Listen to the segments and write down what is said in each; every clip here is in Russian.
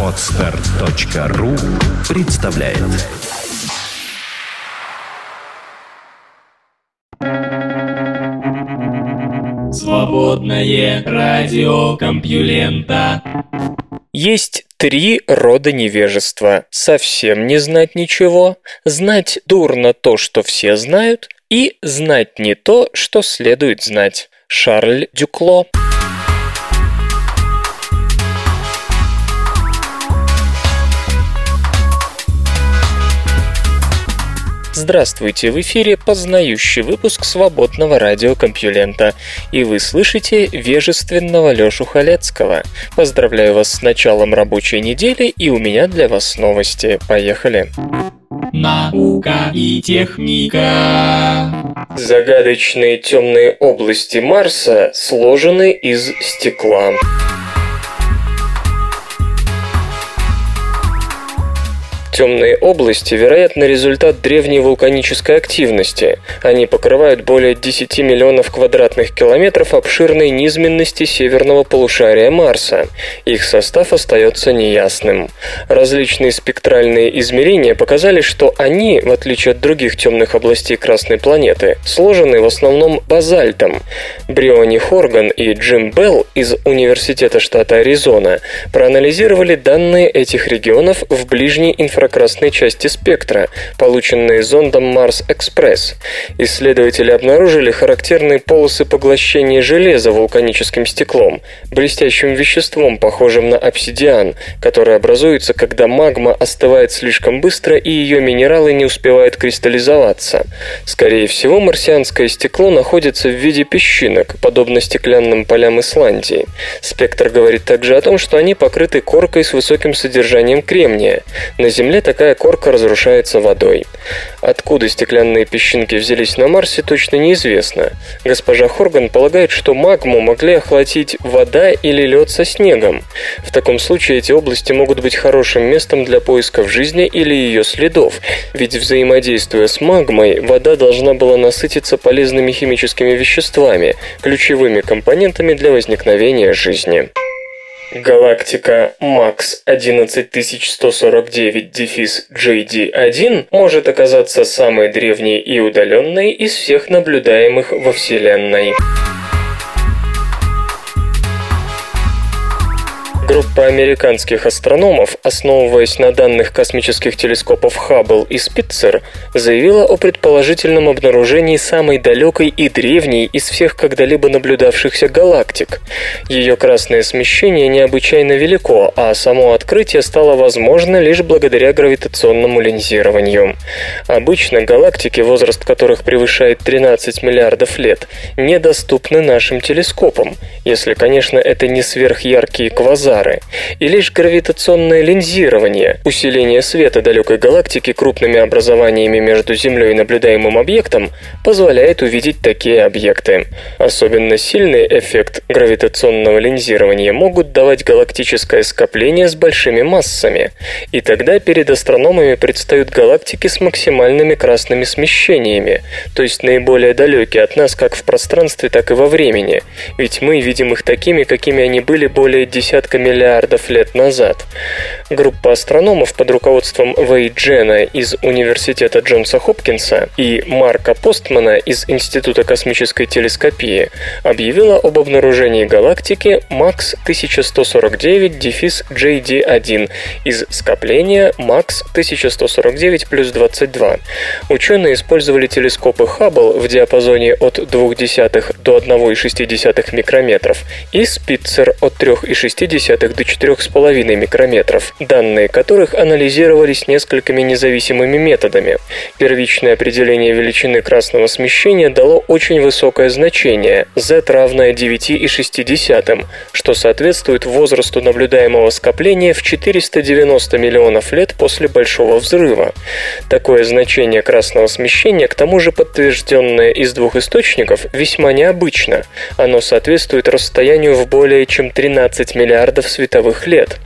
Отстар.ру представляет Свободное радио Компьюлента Есть три рода невежества. Совсем не знать ничего, знать дурно то, что все знают, и знать не то, что следует знать. Шарль Дюкло. Здравствуйте, в эфире познающий выпуск свободного радиокомпьюлента, и вы слышите вежественного Лёшу Халецкого. Поздравляю вас с началом рабочей недели, и у меня для вас новости. Поехали! Наука и техника Загадочные темные области Марса сложены из стекла. Темные области, вероятно, результат древней вулканической активности. Они покрывают более 10 миллионов квадратных километров обширной низменности северного полушария Марса. Их состав остается неясным. Различные спектральные измерения показали, что они, в отличие от других темных областей Красной планеты, сложены в основном базальтом. Бриони Хорган и Джим Белл из Университета штата Аризона проанализировали данные этих регионов в ближней инфраструктуре инфракрасной части спектра, полученные зондом Марс-Экспресс. Исследователи обнаружили характерные полосы поглощения железа вулканическим стеклом, блестящим веществом, похожим на обсидиан, который образуется, когда магма остывает слишком быстро и ее минералы не успевают кристаллизоваться. Скорее всего, марсианское стекло находится в виде песчинок, подобно стеклянным полям Исландии. Спектр говорит также о том, что они покрыты коркой с высоким содержанием кремния. На Земле Земле такая корка разрушается водой. Откуда стеклянные песчинки взялись на Марсе, точно неизвестно. Госпожа Хорган полагает, что магму могли охватить вода или лед со снегом. В таком случае эти области могут быть хорошим местом для поисков жизни или ее следов, ведь взаимодействуя с магмой, вода должна была насытиться полезными химическими веществами, ключевыми компонентами для возникновения жизни. Галактика МАКС 11149-JD1 может оказаться самой древней и удаленной из всех наблюдаемых во Вселенной. Группа американских астрономов, основываясь на данных космических телескопов Хаббл и Спитцер, заявила о предположительном обнаружении самой далекой и древней из всех когда-либо наблюдавшихся галактик. Ее красное смещение необычайно велико, а само открытие стало возможно лишь благодаря гравитационному линзированию. Обычно галактики, возраст которых превышает 13 миллиардов лет, недоступны нашим телескопам, если, конечно, это не сверхяркие квазары, квазары, и лишь гравитационное линзирование, усиление света далекой галактики крупными образованиями между Землей и наблюдаемым объектом позволяет увидеть такие объекты. Особенно сильный эффект гравитационного линзирования могут давать галактическое скопление с большими массами, и тогда перед астрономами предстают галактики с максимальными красными смещениями, то есть наиболее далекие от нас как в пространстве, так и во времени, ведь мы видим их такими, какими они были более десятка миллиардов лет назад. Группа астрономов под руководством Вэй Джена из Университета Джонса Хопкинса и Марка Постмана из Института космической телескопии объявила об обнаружении галактики МАКС 1149-JD1 из скопления МАКС 1149 плюс 22. Ученые использовали телескопы Хаббл в диапазоне от 0,2 до 1,6 микрометров и Спитцер от 3,6 до 4,5 микрометров, данные которых анализировались несколькими независимыми методами. Первичное определение величины красного смещения дало очень высокое значение – z равное 9,6, что соответствует возрасту наблюдаемого скопления в 490 миллионов лет после Большого взрыва. Такое значение красного смещения, к тому же подтвержденное из двух источников, весьма необычно. Оно соответствует расстоянию в более чем 13 миллиардов миллиардов световых лет.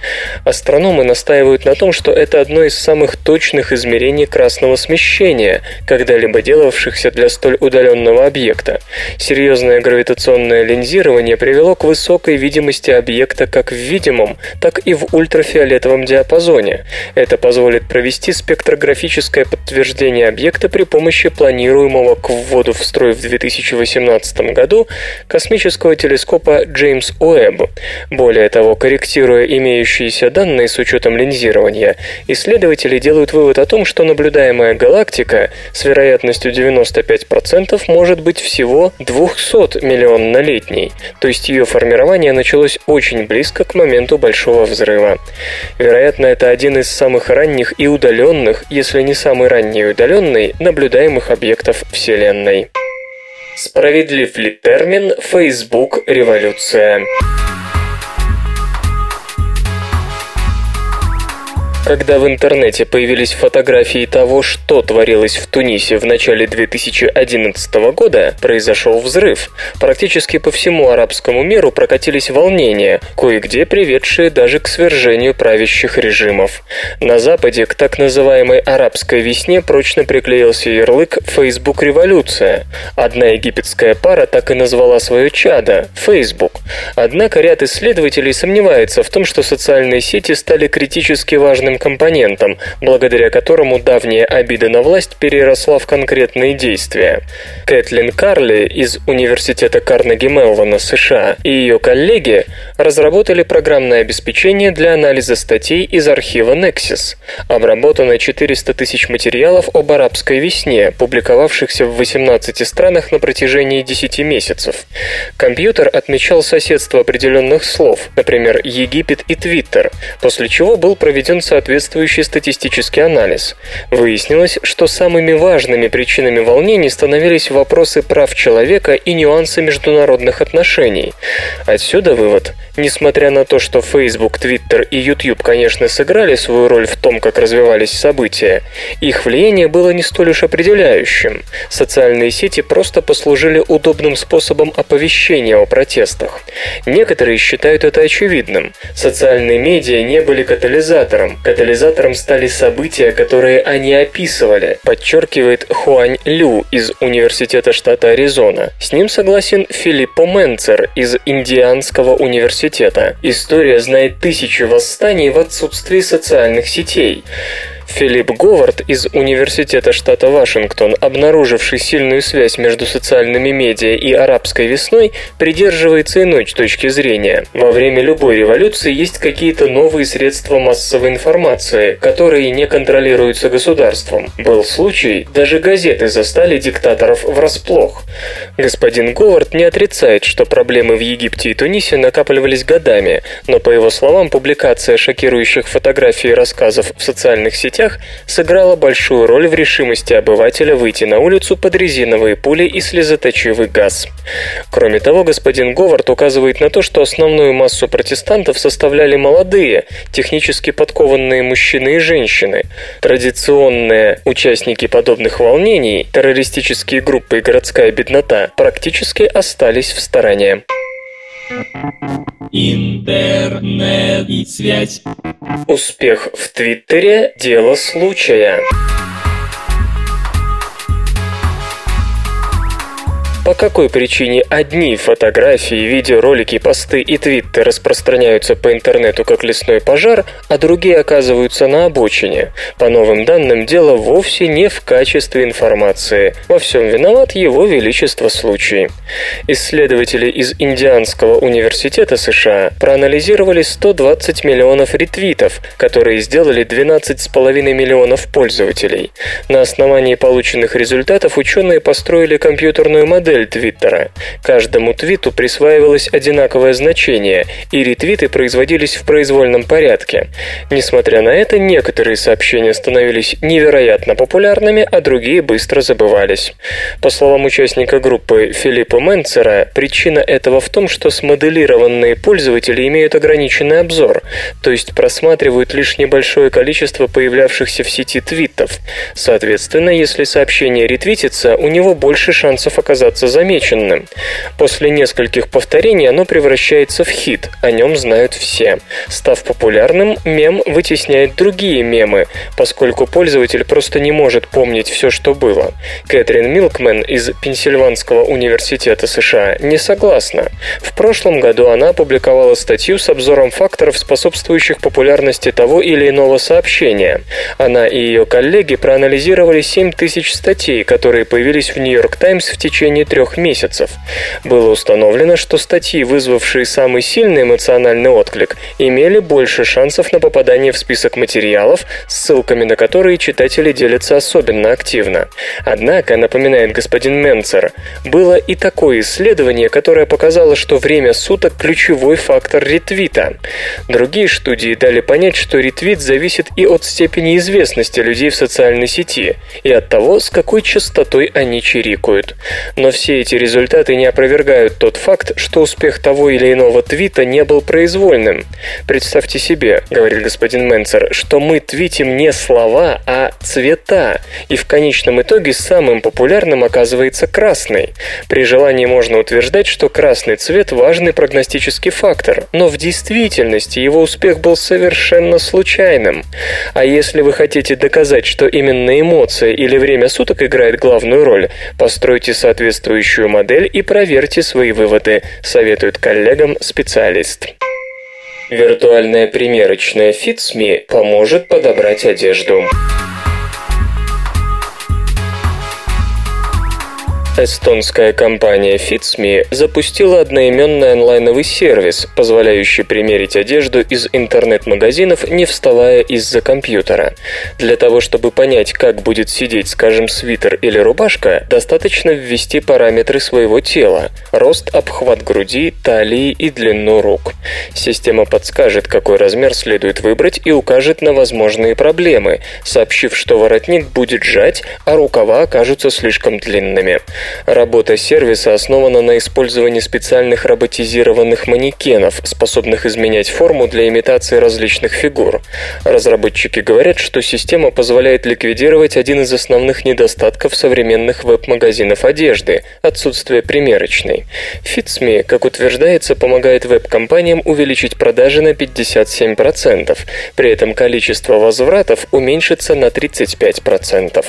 Астрономы настаивают на том, что это одно из самых точных измерений красного смещения, когда-либо делавшихся для столь удаленного объекта. Серьезное гравитационное линзирование привело к высокой видимости объекта как в видимом, так и в ультрафиолетовом диапазоне. Это позволит провести спектрографическое подтверждение объекта при помощи планируемого к вводу в строй в 2018 году космического телескопа Джеймс Уэбб. Более того, корректируя имеющиеся данные с учетом линзирования, исследователи делают вывод о том, что наблюдаемая галактика с вероятностью 95% может быть всего 200 миллионнолетней, то есть ее формирование началось очень близко к моменту Большого взрыва. Вероятно, это один из самых ранних и удаленных, если не самый ранний и удаленный, наблюдаемых объектов Вселенной. Справедлив ли термин «Facebook Когда в интернете появились фотографии того, что творилось в Тунисе в начале 2011 года, произошел взрыв. Практически по всему арабскому миру прокатились волнения, кое-где приведшие даже к свержению правящих режимов. На Западе к так называемой «арабской весне» прочно приклеился ярлык «Facebook революция». Одна египетская пара так и назвала свое чадо – Facebook. Однако ряд исследователей сомневается в том, что социальные сети стали критически важным компонентом, благодаря которому давняя обида на власть переросла в конкретные действия. Кэтлин Карли из Университета Карнеги Меллона, США, и ее коллеги разработали программное обеспечение для анализа статей из архива Nexus. Обработано 400 тысяч материалов об арабской весне, публиковавшихся в 18 странах на протяжении 10 месяцев. Компьютер отмечал соседство определенных слов, например, Египет и Твиттер, после чего был проведен соответствующий статистический анализ. Выяснилось, что самыми важными причинами волнений становились вопросы прав человека и нюансы международных отношений. Отсюда вывод. Несмотря на то, что Facebook, Twitter и YouTube, конечно, сыграли свою роль в том, как развивались события, их влияние было не столь уж определяющим. Социальные сети просто послужили удобным способом оповещения о протестах. Некоторые считают это очевидным. Социальные медиа не были катализатором. Катализатором стали события, которые они описывали, подчеркивает Хуань Лю из Университета штата Аризона. С ним согласен Филиппо Менцер из Индианского университета. История знает тысячи восстаний в отсутствии социальных сетей. Филипп Говард из Университета штата Вашингтон, обнаруживший сильную связь между социальными медиа и арабской весной, придерживается иной точки зрения. Во время любой революции есть какие-то новые средства массовой информации, которые не контролируются государством. Был случай, даже газеты застали диктаторов врасплох. Господин Говард не отрицает, что проблемы в Египте и Тунисе накапливались годами, но, по его словам, публикация шокирующих фотографий и рассказов в социальных сетях сетях сыграла большую роль в решимости обывателя выйти на улицу под резиновые пули и слезоточивый газ. Кроме того, господин Говард указывает на то, что основную массу протестантов составляли молодые, технически подкованные мужчины и женщины. Традиционные участники подобных волнений, террористические группы и городская беднота, практически остались в стороне. Интернет и связь. Успех в Твиттере – дело случая. По какой причине одни фотографии, видеоролики, посты и твиты распространяются по интернету как лесной пожар, а другие оказываются на обочине? По новым данным, дело вовсе не в качестве информации. Во всем виноват его величество случай. Исследователи из Индианского университета США проанализировали 120 миллионов ретвитов, которые сделали 12,5 миллионов пользователей. На основании полученных результатов ученые построили компьютерную модель модель Твиттера. Каждому твиту присваивалось одинаковое значение, и ретвиты производились в произвольном порядке. Несмотря на это, некоторые сообщения становились невероятно популярными, а другие быстро забывались. По словам участника группы Филиппа Менцера, причина этого в том, что смоделированные пользователи имеют ограниченный обзор, то есть просматривают лишь небольшое количество появлявшихся в сети твитов. Соответственно, если сообщение ретвитится, у него больше шансов оказаться замеченным. После нескольких повторений оно превращается в хит, о нем знают все. Став популярным, мем вытесняет другие мемы, поскольку пользователь просто не может помнить все, что было. Кэтрин Милкмен из Пенсильванского университета США не согласна. В прошлом году она опубликовала статью с обзором факторов, способствующих популярности того или иного сообщения. Она и ее коллеги проанализировали 7 тысяч статей, которые появились в Нью-Йорк Таймс в течение трех месяцев. Было установлено, что статьи, вызвавшие самый сильный эмоциональный отклик, имели больше шансов на попадание в список материалов, ссылками на которые читатели делятся особенно активно. Однако, напоминает господин Менцер, было и такое исследование, которое показало, что время суток – ключевой фактор ретвита. Другие студии дали понять, что ретвит зависит и от степени известности людей в социальной сети, и от того, с какой частотой они чирикают. Но все эти результаты не опровергают тот факт, что успех того или иного твита не был произвольным. Представьте себе, говорит господин Менцер, что мы твитим не слова, а цвета, и в конечном итоге самым популярным оказывается красный. При желании можно утверждать, что красный цвет – важный прогностический фактор, но в действительности его успех был совершенно случайным. А если вы хотите доказать, что именно эмоция или время суток играет главную роль, постройте соответствующую модель и проверьте свои выводы, советует коллегам специалист. Виртуальная примерочная FitSme поможет подобрать одежду. Эстонская компания FitSme запустила одноименный онлайновый сервис, позволяющий примерить одежду из интернет-магазинов, не вставая из-за компьютера. Для того, чтобы понять, как будет сидеть, скажем, свитер или рубашка, достаточно ввести параметры своего тела – рост, обхват груди, талии и длину рук. Система подскажет, какой размер следует выбрать и укажет на возможные проблемы, сообщив, что воротник будет сжать, а рукава окажутся слишком длинными. Работа сервиса основана на использовании специальных роботизированных манекенов, способных изменять форму для имитации различных фигур. Разработчики говорят, что система позволяет ликвидировать один из основных недостатков современных веб-магазинов одежды – отсутствие примерочной. FitSme, как утверждается, помогает веб-компаниям увеличить продажи на 57%. При этом количество возвратов уменьшится на 35%.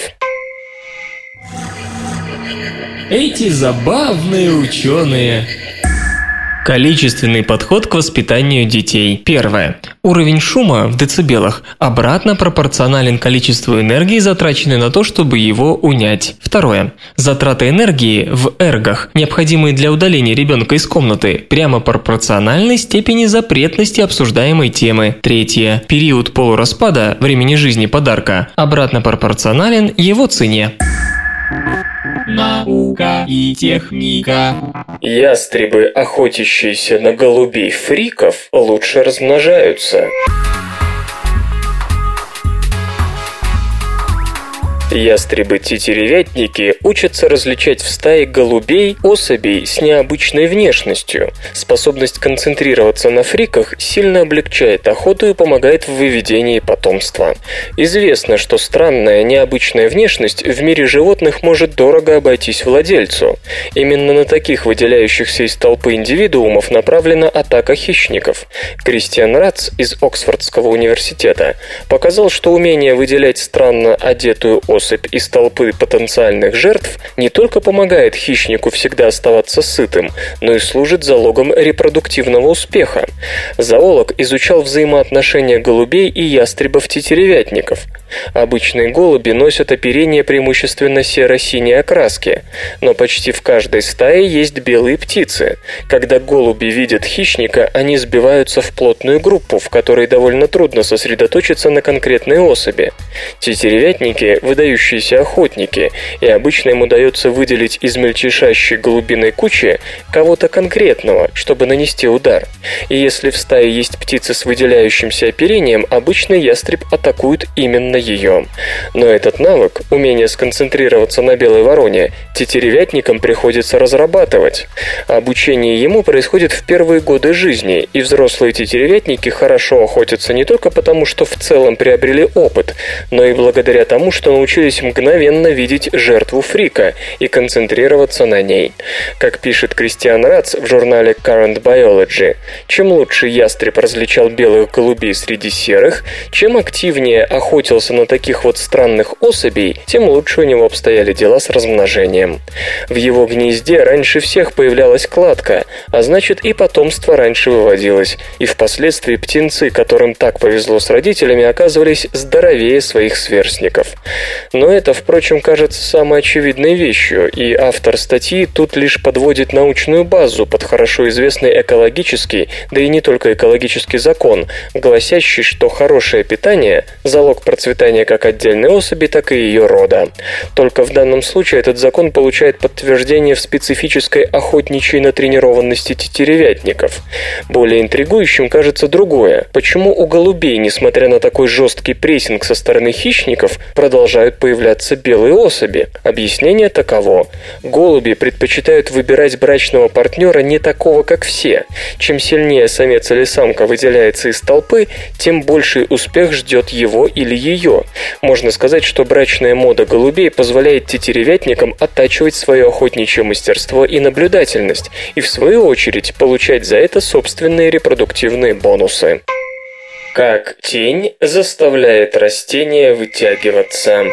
Эти забавные ученые. Количественный подход к воспитанию детей. Первое. Уровень шума в децибелах обратно пропорционален количеству энергии, затраченной на то, чтобы его унять. Второе. Затраты энергии в эргах, необходимые для удаления ребенка из комнаты, прямо пропорциональны степени запретности обсуждаемой темы. Третье. Период полураспада времени жизни подарка обратно пропорционален его цене. Наука и техника. Ястребы, охотящиеся на голубей-фриков, лучше размножаются. Ястребы-тетеревятники учатся различать в стае голубей особей с необычной внешностью. Способность концентрироваться на фриках сильно облегчает охоту и помогает в выведении потомства. Известно, что странная необычная внешность в мире животных может дорого обойтись владельцу. Именно на таких выделяющихся из толпы индивидуумов направлена атака хищников. Кристиан Ратц из Оксфордского университета показал, что умение выделять странно одетую особь особь из толпы потенциальных жертв не только помогает хищнику всегда оставаться сытым, но и служит залогом репродуктивного успеха. Зоолог изучал взаимоотношения голубей и ястребов-тетеревятников. Обычные голуби носят оперение преимущественно серо-синей окраски, но почти в каждой стае есть белые птицы. Когда голуби видят хищника, они сбиваются в плотную группу, в которой довольно трудно сосредоточиться на конкретной особи. Тетеревятники – выдающиеся охотники, и обычно им удается выделить из мельчайшей голубиной кучи кого-то конкретного, чтобы нанести удар. И если в стае есть птицы с выделяющимся оперением, обычно ястреб атакует именно ее. Но этот навык, умение сконцентрироваться на белой вороне, тетеревятникам приходится разрабатывать. Обучение ему происходит в первые годы жизни, и взрослые тетеревятники хорошо охотятся не только потому, что в целом приобрели опыт, но и благодаря тому, что научились мгновенно видеть жертву фрика и концентрироваться на ней. Как пишет Кристиан Рац в журнале Current Biology, чем лучше ястреб различал белых голубей среди серых, чем активнее охотился на таких вот странных особей, тем лучше у него обстояли дела с размножением. В его гнезде раньше всех появлялась кладка, а значит и потомство раньше выводилось, и впоследствии птенцы, которым так повезло с родителями, оказывались здоровее своих сверстников. Но это, впрочем, кажется самой очевидной вещью, и автор статьи тут лишь подводит научную базу под хорошо известный экологический, да и не только экологический закон, гласящий, что хорошее питание – залог процветания как отдельной особи, так и ее рода. Только в данном случае этот закон получает подтверждение в специфической охотничьей натренированности тетеревятников. Более интригующим кажется другое. Почему у голубей, несмотря на такой жесткий прессинг со стороны хищников, продолжают появляться белые особи? Объяснение таково. Голуби предпочитают выбирать брачного партнера не такого, как все. Чем сильнее самец или самка выделяется из толпы, тем больший успех ждет его или ее. Можно сказать, что брачная мода голубей позволяет тетеревятникам оттачивать свое охотничье мастерство и наблюдательность, и в свою очередь получать за это собственные репродуктивные бонусы. Как тень заставляет растения вытягиваться.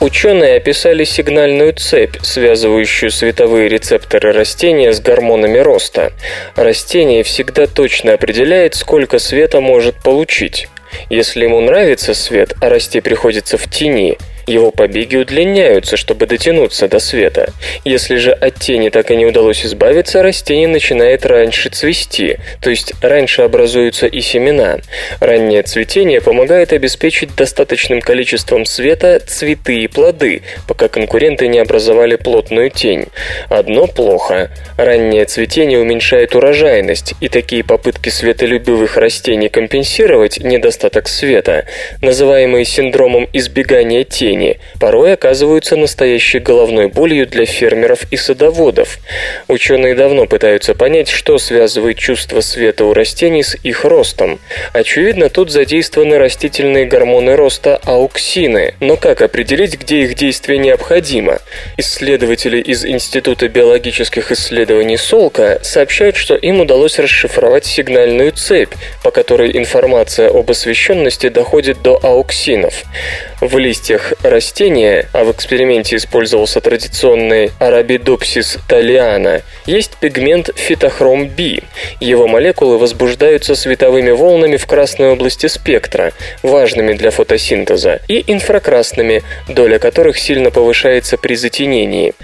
Ученые описали сигнальную цепь, связывающую световые рецепторы растения с гормонами роста. Растение всегда точно определяет, сколько света может получить. Если ему нравится свет, а расти приходится в тени, его побеги удлиняются, чтобы дотянуться до света. Если же от тени так и не удалось избавиться, растение начинает раньше цвести, то есть раньше образуются и семена. Раннее цветение помогает обеспечить достаточным количеством света цветы и плоды, пока конкуренты не образовали плотную тень. Одно плохо. Раннее цветение уменьшает урожайность, и такие попытки светолюбивых растений компенсировать недостаток света, называемые синдромом избегания тени, растения порой оказываются настоящей головной болью для фермеров и садоводов. Ученые давно пытаются понять, что связывает чувство света у растений с их ростом. Очевидно, тут задействованы растительные гормоны роста ауксины, но как определить, где их действие необходимо? Исследователи из Института биологических исследований Солка сообщают, что им удалось расшифровать сигнальную цепь, по которой информация об освещенности доходит до ауксинов. В листьях растения, а в эксперименте использовался традиционный Arabidopsis thaliana, есть пигмент фитохром B. Его молекулы возбуждаются световыми волнами в красной области спектра, важными для фотосинтеза, и инфракрасными, доля которых сильно повышается при затенении.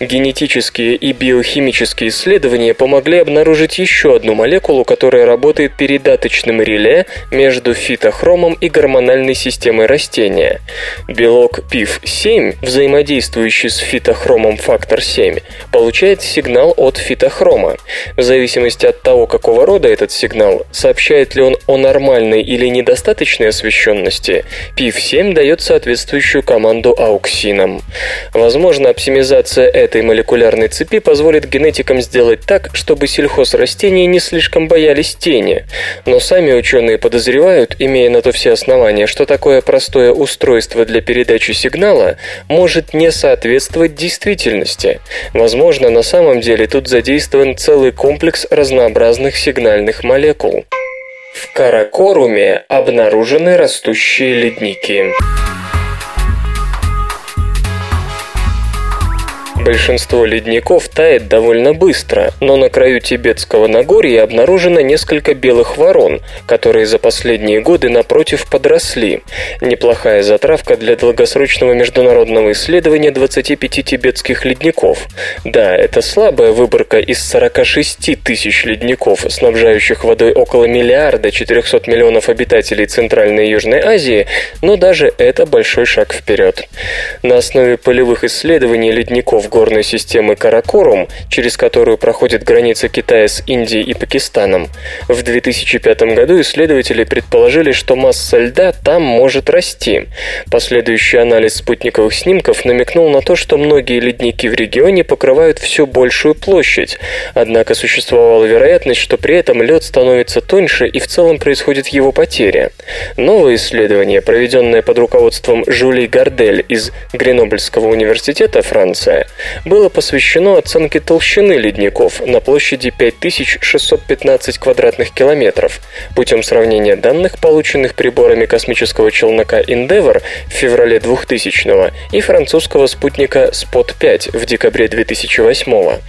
Генетические и биохимические исследования помогли обнаружить еще одну молекулу, которая работает передаточным реле между фитохромом и гормональной системой растения. Белок PIF7, взаимодействующий с фитохромом фактор 7, получает сигнал от фитохрома. В зависимости от того, какого рода этот сигнал, сообщает ли он о нормальной или недостаточной освещенности, PIF7 дает соответствующую команду ауксинам. Возможно, оптимизация этой молекулярной цепи позволит генетикам сделать так, чтобы сельхозрастения не слишком боялись тени. Но сами ученые подозревают, имея на то все основания, что такое простое устройство для передачи сигнала может не соответствовать действительности. Возможно, на самом деле тут задействован целый комплекс разнообразных сигнальных молекул. В Каракоруме обнаружены растущие ледники. Большинство ледников тает довольно быстро, но на краю Тибетского Нагорья обнаружено несколько белых ворон, которые за последние годы напротив подросли. Неплохая затравка для долгосрочного международного исследования 25 тибетских ледников. Да, это слабая выборка из 46 тысяч ледников, снабжающих водой около миллиарда 400 миллионов обитателей Центральной и Южной Азии, но даже это большой шаг вперед. На основе полевых исследований ледников горной системы Каракорум, через которую проходит граница Китая с Индией и Пакистаном, в 2005 году исследователи предположили, что масса льда там может расти. Последующий анализ спутниковых снимков намекнул на то, что многие ледники в регионе покрывают все большую площадь, однако существовала вероятность, что при этом лед становится тоньше и в целом происходит его потеря. Новое исследование, проведенное под руководством Жюли Гардель из Гренобльского университета Франция, было посвящено оценке толщины ледников на площади 5615 квадратных километров. Путем сравнения данных, полученных приборами космического челнока Endeavour в феврале 2000 и французского спутника Spot-5 в декабре 2008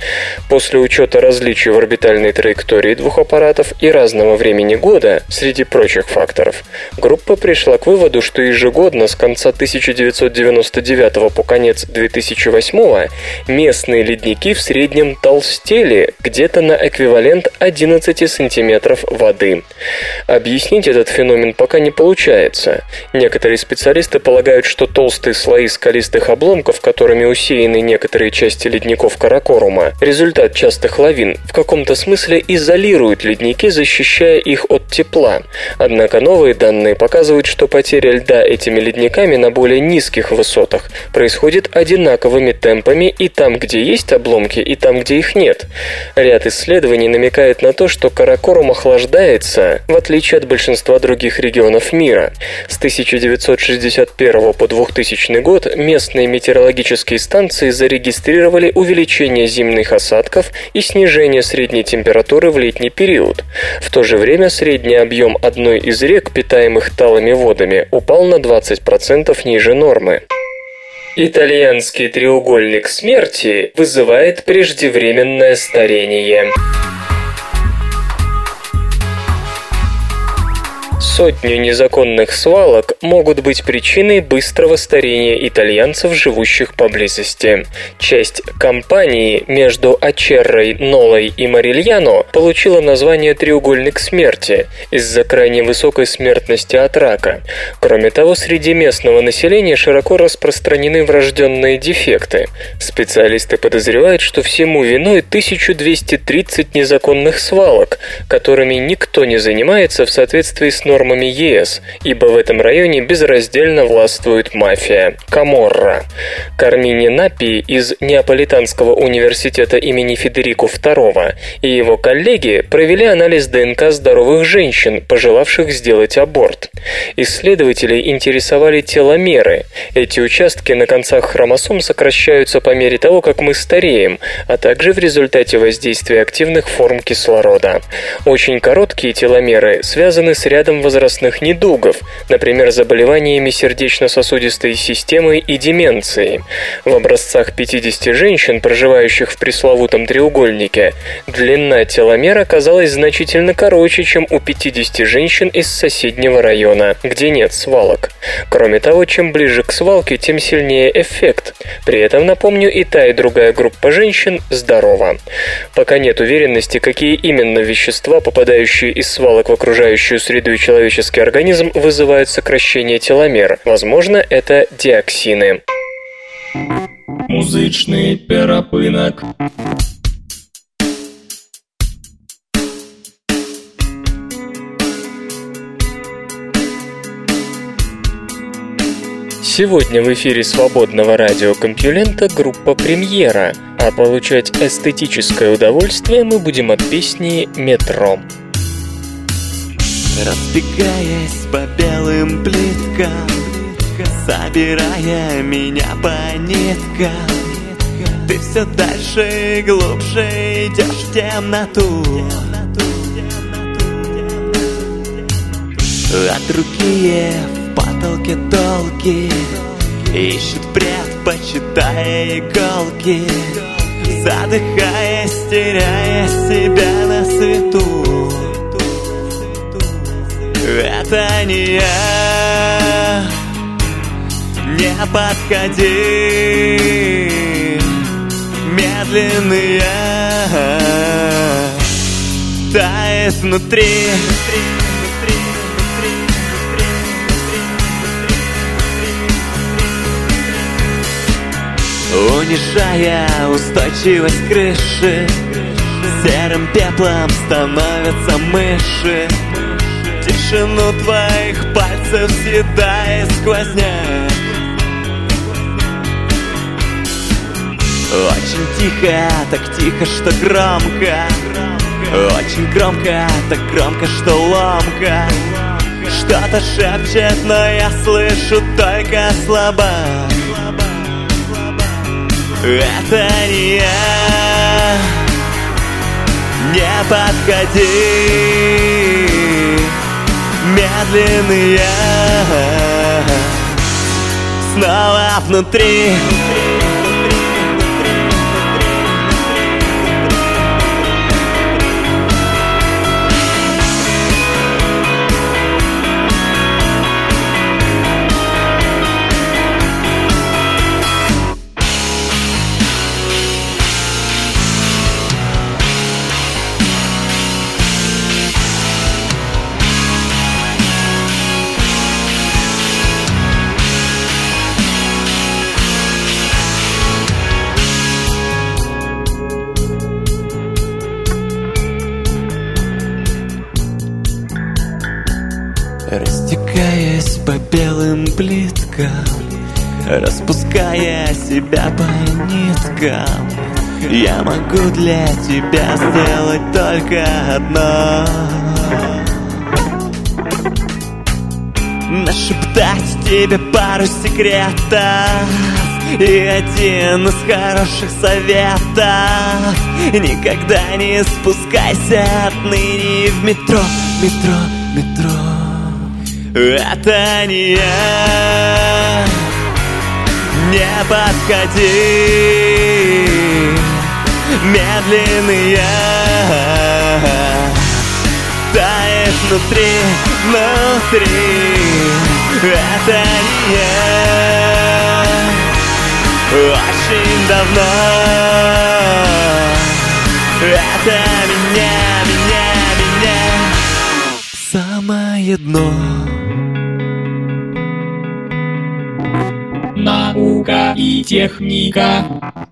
После учета различий в орбитальной траектории двух аппаратов и разного времени года, среди прочих факторов, группа пришла к выводу, что ежегодно с конца 1999 по конец 2008 местные ледники в среднем толстели где-то на эквивалент 11 сантиметров воды. Объяснить этот феномен пока не получается. Некоторые специалисты полагают, что толстые слои скалистых обломков, которыми усеяны некоторые части ледников Каракорума, результат частых лавин, в каком-то смысле изолируют ледники, защищая их от тепла. Однако новые данные показывают, что потеря льда этими ледниками на более низких высотах происходит одинаковыми темпами и там, где есть обломки, и там, где их нет. Ряд исследований намекает на то, что Каракорум охлаждается, в отличие от большинства других регионов мира. С 1961 по 2000 год местные метеорологические станции зарегистрировали увеличение зимних осадков и снижение средней температуры в летний период. В то же время средний объем одной из рек, питаемых талыми водами, упал на 20% ниже нормы. Итальянский треугольник смерти вызывает преждевременное старение. Сотни незаконных свалок могут быть причиной быстрого старения итальянцев, живущих поблизости. Часть компании между Ачеррой, Нолой и Марильяно получила название «треугольник смерти» из-за крайне высокой смертности от рака. Кроме того, среди местного населения широко распространены врожденные дефекты. Специалисты подозревают, что всему виной 1230 незаконных свалок, которыми никто не занимается в соответствии с нормами нормами ЕС, ибо в этом районе безраздельно властвует мафия – Каморра. Кармини Напи из Неаполитанского университета имени Федерико II и его коллеги провели анализ ДНК здоровых женщин, пожелавших сделать аборт. Исследователи интересовали теломеры. Эти участки на концах хромосом сокращаются по мере того, как мы стареем, а также в результате воздействия активных форм кислорода. Очень короткие теломеры связаны с рядом возрастных возрастных недугов, например, заболеваниями сердечно-сосудистой системы и деменцией. В образцах 50 женщин, проживающих в пресловутом треугольнике, длина теломера оказалась значительно короче, чем у 50 женщин из соседнего района, где нет свалок. Кроме того, чем ближе к свалке, тем сильнее эффект. При этом, напомню, и та, и другая группа женщин здорова. Пока нет уверенности, какие именно вещества, попадающие из свалок в окружающую среду и человеческую человеческий организм вызывают сокращение теломер. Возможно, это диоксины. Музычный перапынок. Сегодня в эфире свободного радиокомпьюлента группа «Премьера», а получать эстетическое удовольствие мы будем от песни «Метро». Разбегаясь по белым плиткам Собирая меня по ниткам. Ты все дальше и глубже идешь в темноту. А другие в потолке долги Ищут предпочитая иголки. Задыхаясь, теряя себя это не я. Не подходи. Медленный я. Тает внутри. Унижая устойчивость крыши Серым пеплом становятся мыши Тишину твоих пальцев съедает сквозняк Очень тихо, так тихо, что громко. Очень громко, так громко, что ломко. Что-то шепчет, но я слышу только слабо Это не я. Не подходи Медленный я Снова внутри плиткам Распуская себя по ниткам. Я могу для тебя сделать только одно. Нашептать тебе пару секретов И один из хороших советов. Никогда не спускайся отныне в метро, метро, метро. Это не я Не подходи. Медленный я Тает внутри, внутри. Это не я Очень давно. Это меня, меня, меня. Самое дно Наука и техника.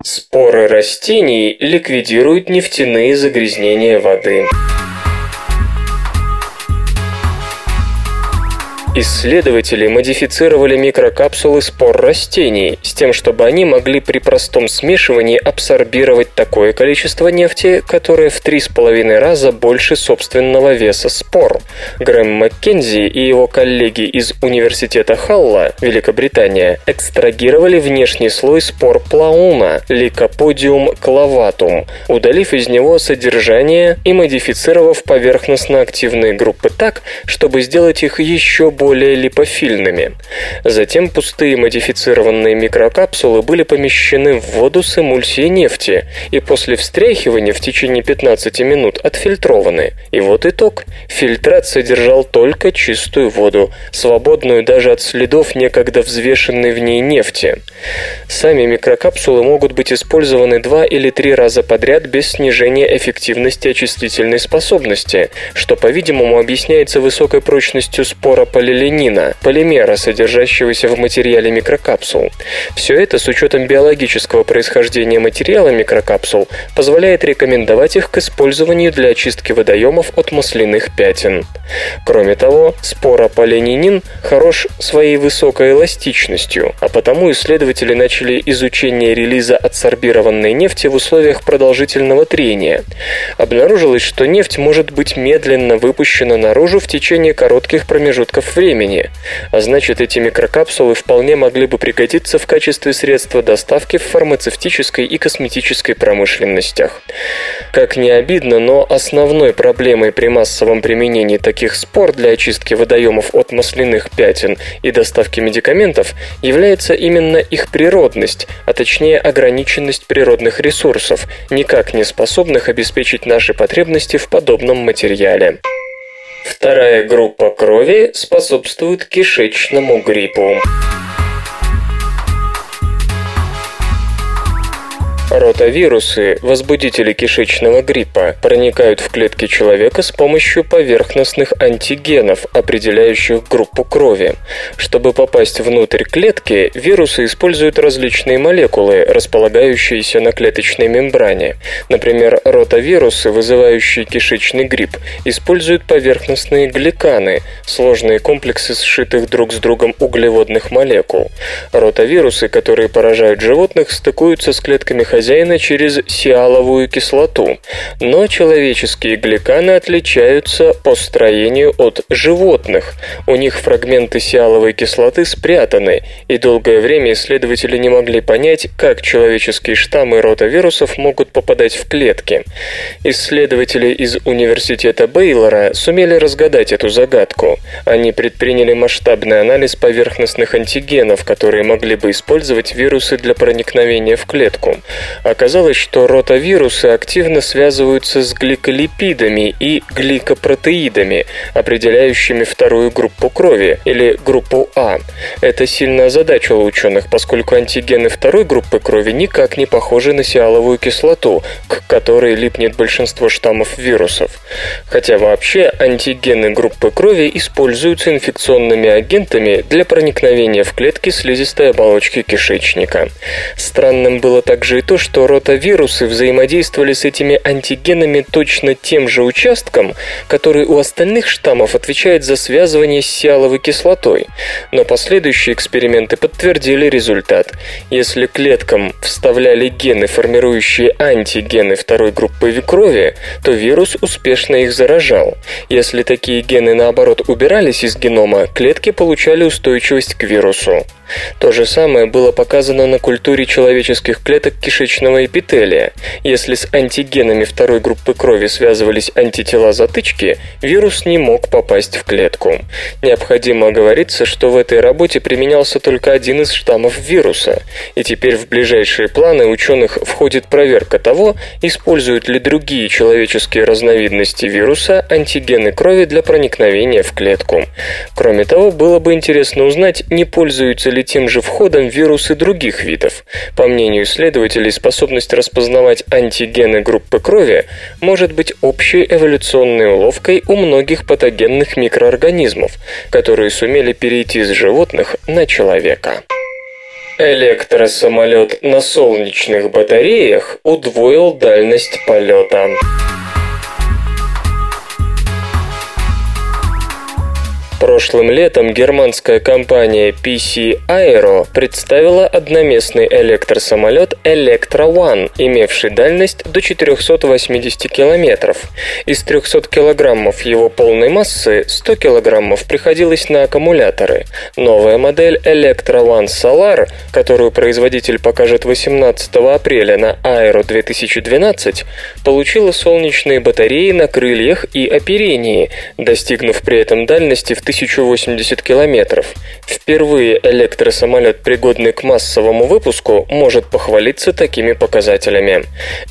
Споры растений ликвидируют нефтяные загрязнения воды. Исследователи модифицировали микрокапсулы спор растений с тем, чтобы они могли при простом смешивании абсорбировать такое количество нефти, которое в 3,5 раза больше собственного веса спор. Грэм Маккензи и его коллеги из Университета Халла, Великобритания, экстрагировали внешний слой спор плауна Lycopodium clavatum, удалив из него содержание и модифицировав поверхностно-активные группы так, чтобы сделать их еще более более липофильными. Затем пустые модифицированные микрокапсулы были помещены в воду с эмульсией нефти и после встряхивания в течение 15 минут отфильтрованы. И вот итог. Фильтрат содержал только чистую воду, свободную даже от следов некогда взвешенной в ней нефти. Сами микрокапсулы могут быть использованы два или три раза подряд без снижения эффективности очистительной способности, что, по-видимому, объясняется высокой прочностью спора полилинина, полимера, содержащегося в материале микрокапсул. Все это с учетом биологического происхождения материала микрокапсул позволяет рекомендовать их к использованию для очистки водоемов от масляных пятен. Кроме того, спорополининин хорош своей высокой эластичностью, а потому исследователи начали изучение релиза адсорбированной нефти в условиях продолжительного трения. Обнаружилось, что нефть может быть медленно выпущена наружу в течение коротких промежутков времени, а значит эти микрокапсулы вполне могли бы пригодиться в качестве средства доставки в фармацевтической и косметической промышленностях. Как не обидно, но основной проблемой при массовом применении таких спор для очистки водоемов от масляных пятен и доставки медикаментов является именно их природность, а точнее ограниченность природных ресурсов, никак не способных обеспечить наши потребности в подобном материале. Вторая группа крови способствует кишечному гриппу. Ротавирусы, возбудители кишечного гриппа, проникают в клетки человека с помощью поверхностных антигенов, определяющих группу крови. Чтобы попасть внутрь клетки, вирусы используют различные молекулы, располагающиеся на клеточной мембране. Например, ротавирусы, вызывающие кишечный грипп, используют поверхностные гликаны, сложные комплексы сшитых друг с другом углеводных молекул. Ротавирусы, которые поражают животных, стыкуются с клетками хозяина через сиаловую кислоту. Но человеческие гликаны отличаются по строению от животных. У них фрагменты сиаловой кислоты спрятаны, и долгое время исследователи не могли понять, как человеческие штаммы ротавирусов могут попадать в клетки. Исследователи из университета Бейлора сумели разгадать эту загадку. Они предприняли масштабный анализ поверхностных антигенов, которые могли бы использовать вирусы для проникновения в клетку. Оказалось, что ротавирусы активно связываются с гликолипидами и гликопротеидами, определяющими вторую группу крови, или группу А. Это сильно озадачило ученых, поскольку антигены второй группы крови никак не похожи на сиаловую кислоту, к которой липнет большинство штаммов вирусов. Хотя вообще антигены группы крови используются инфекционными агентами для проникновения в клетки слизистой оболочки кишечника. Странным было также и то, что ротавирусы взаимодействовали с этими антигенами точно тем же участком, который у остальных штаммов отвечает за связывание с сиаловой кислотой. Но последующие эксперименты подтвердили результат. Если клеткам вставляли гены, формирующие антигены второй группы крови, то вирус успешно их заражал. Если такие гены, наоборот, убирались из генома, клетки получали устойчивость к вирусу. То же самое было показано на культуре человеческих клеток кишечного эпителия. Если с антигенами второй группы крови связывались антитела затычки, вирус не мог попасть в клетку. Необходимо оговориться, что в этой работе применялся только один из штаммов вируса, и теперь в ближайшие планы ученых входит проверка того, используют ли другие человеческие разновидности вируса антигены крови для проникновения в клетку. Кроме того, было бы интересно узнать, не пользуются ли тем же входом вирусы других видов. По мнению исследователей, способность распознавать антигены группы крови может быть общей эволюционной уловкой у многих патогенных микроорганизмов, которые сумели перейти с животных на человека. Электросамолет на солнечных батареях удвоил дальность полета. Прошлым летом германская компания PC Aero представила одноместный электросамолет Electra One, имевший дальность до 480 километров. Из 300 килограммов его полной массы 100 килограммов приходилось на аккумуляторы. Новая модель Electra One Solar, которую производитель покажет 18 апреля на Aero 2012, получила солнечные батареи на крыльях и оперении, достигнув при этом дальности в 1080 километров. Впервые электросамолет, пригодный к массовому выпуску, может похвалиться такими показателями.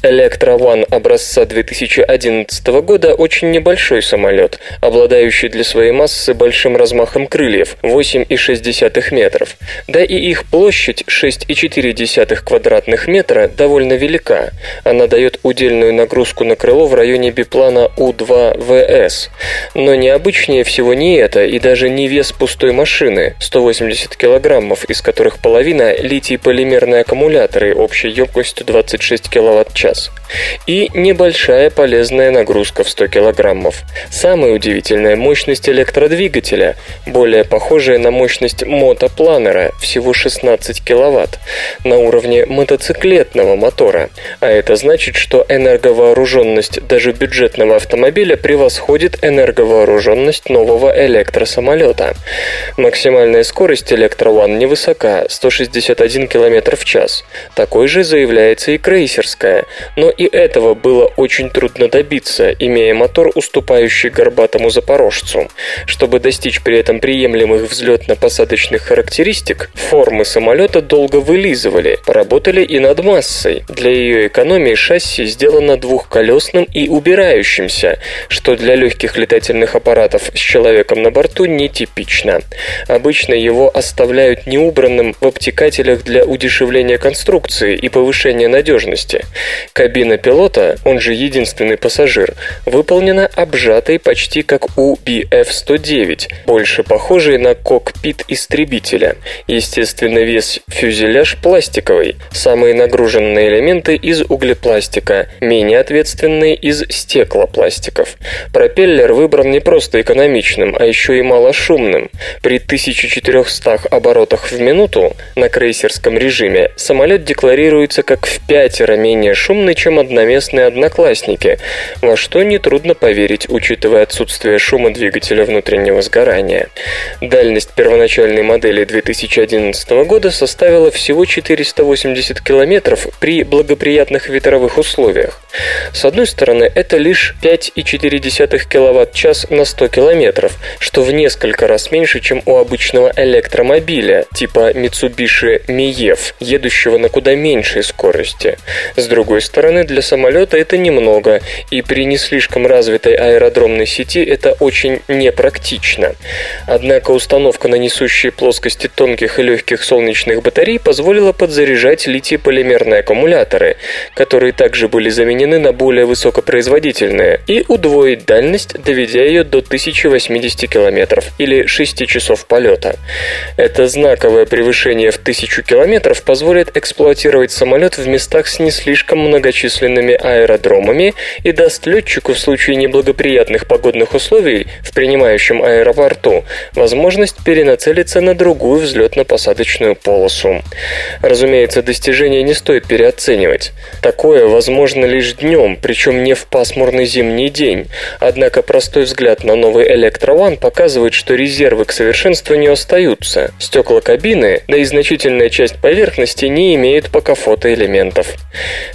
Electra One образца 2011 года очень небольшой самолет, обладающий для своей массы большим размахом крыльев 8,6 метров. Да и их площадь 6,4 квадратных метра довольно велика. Она дает удельную нагрузку на крыло в районе биплана У-2ВС. Но необычнее всего не это, и даже не вес пустой машины – 180 килограммов, из которых половина – литий-полимерные аккумуляторы общей емкостью 26 киловатт-час. И небольшая полезная нагрузка в 100 килограммов. Самая удивительная – мощность электродвигателя, более похожая на мощность мотопланера – всего 16 киловатт, на уровне мотоциклетного мотора. А это значит, что энерговооруженность даже бюджетного автомобиля превосходит энерговооруженность нового электросамолета самолета. Максимальная скорость One невысока – 161 км в час. Такой же заявляется и крейсерская, но и этого было очень трудно добиться, имея мотор, уступающий горбатому запорожцу. Чтобы достичь при этом приемлемых взлетно-посадочных характеристик, формы самолета долго вылизывали, поработали и над массой. Для ее экономии шасси сделано двухколесным и убирающимся, что для легких летательных аппаратов с человеком на борту борту нетипично. Обычно его оставляют неубранным в обтекателях для удешевления конструкции и повышения надежности. Кабина пилота, он же единственный пассажир, выполнена обжатой почти как у BF-109, больше похожей на кокпит истребителя. Естественно, весь фюзеляж пластиковый, самые нагруженные элементы из углепластика, менее ответственные из стеклопластиков. Пропеллер выбран не просто экономичным, а еще и малошумным. При 1400 оборотах в минуту на крейсерском режиме самолет декларируется как в пятеро менее шумный, чем одноместные одноклассники, во что нетрудно поверить, учитывая отсутствие шума двигателя внутреннего сгорания. Дальность первоначальной модели 2011 года составила всего 480 километров при благоприятных ветровых условиях. С одной стороны, это лишь 5,4 кВт-час на 100 км, что в несколько раз меньше, чем у обычного электромобиля типа Mitsubishi Miev, едущего на куда меньшей скорости. С другой стороны, для самолета это немного, и при не слишком развитой аэродромной сети это очень непрактично. Однако установка на несущие плоскости тонких и легких солнечных батарей позволила подзаряжать литий-полимерные аккумуляторы, которые также были заменены на более высокопроизводительные, и удвоить дальность, доведя ее до 1080 км или 6 часов полета. Это знаковое превышение в 1000 км позволит эксплуатировать самолет в местах с не слишком многочисленными аэродромами и даст летчику в случае неблагоприятных погодных условий в принимающем аэропорту возможность перенацелиться на другую взлетно-посадочную полосу. Разумеется, достижение не стоит переоценивать. Такое возможно лишь днем, причем не в пасмурный зимний день. Однако простой взгляд на новый Electro One показывает, что резервы к совершенствованию остаются. Стекла кабины, да и значительная часть поверхности не имеют пока фотоэлементов.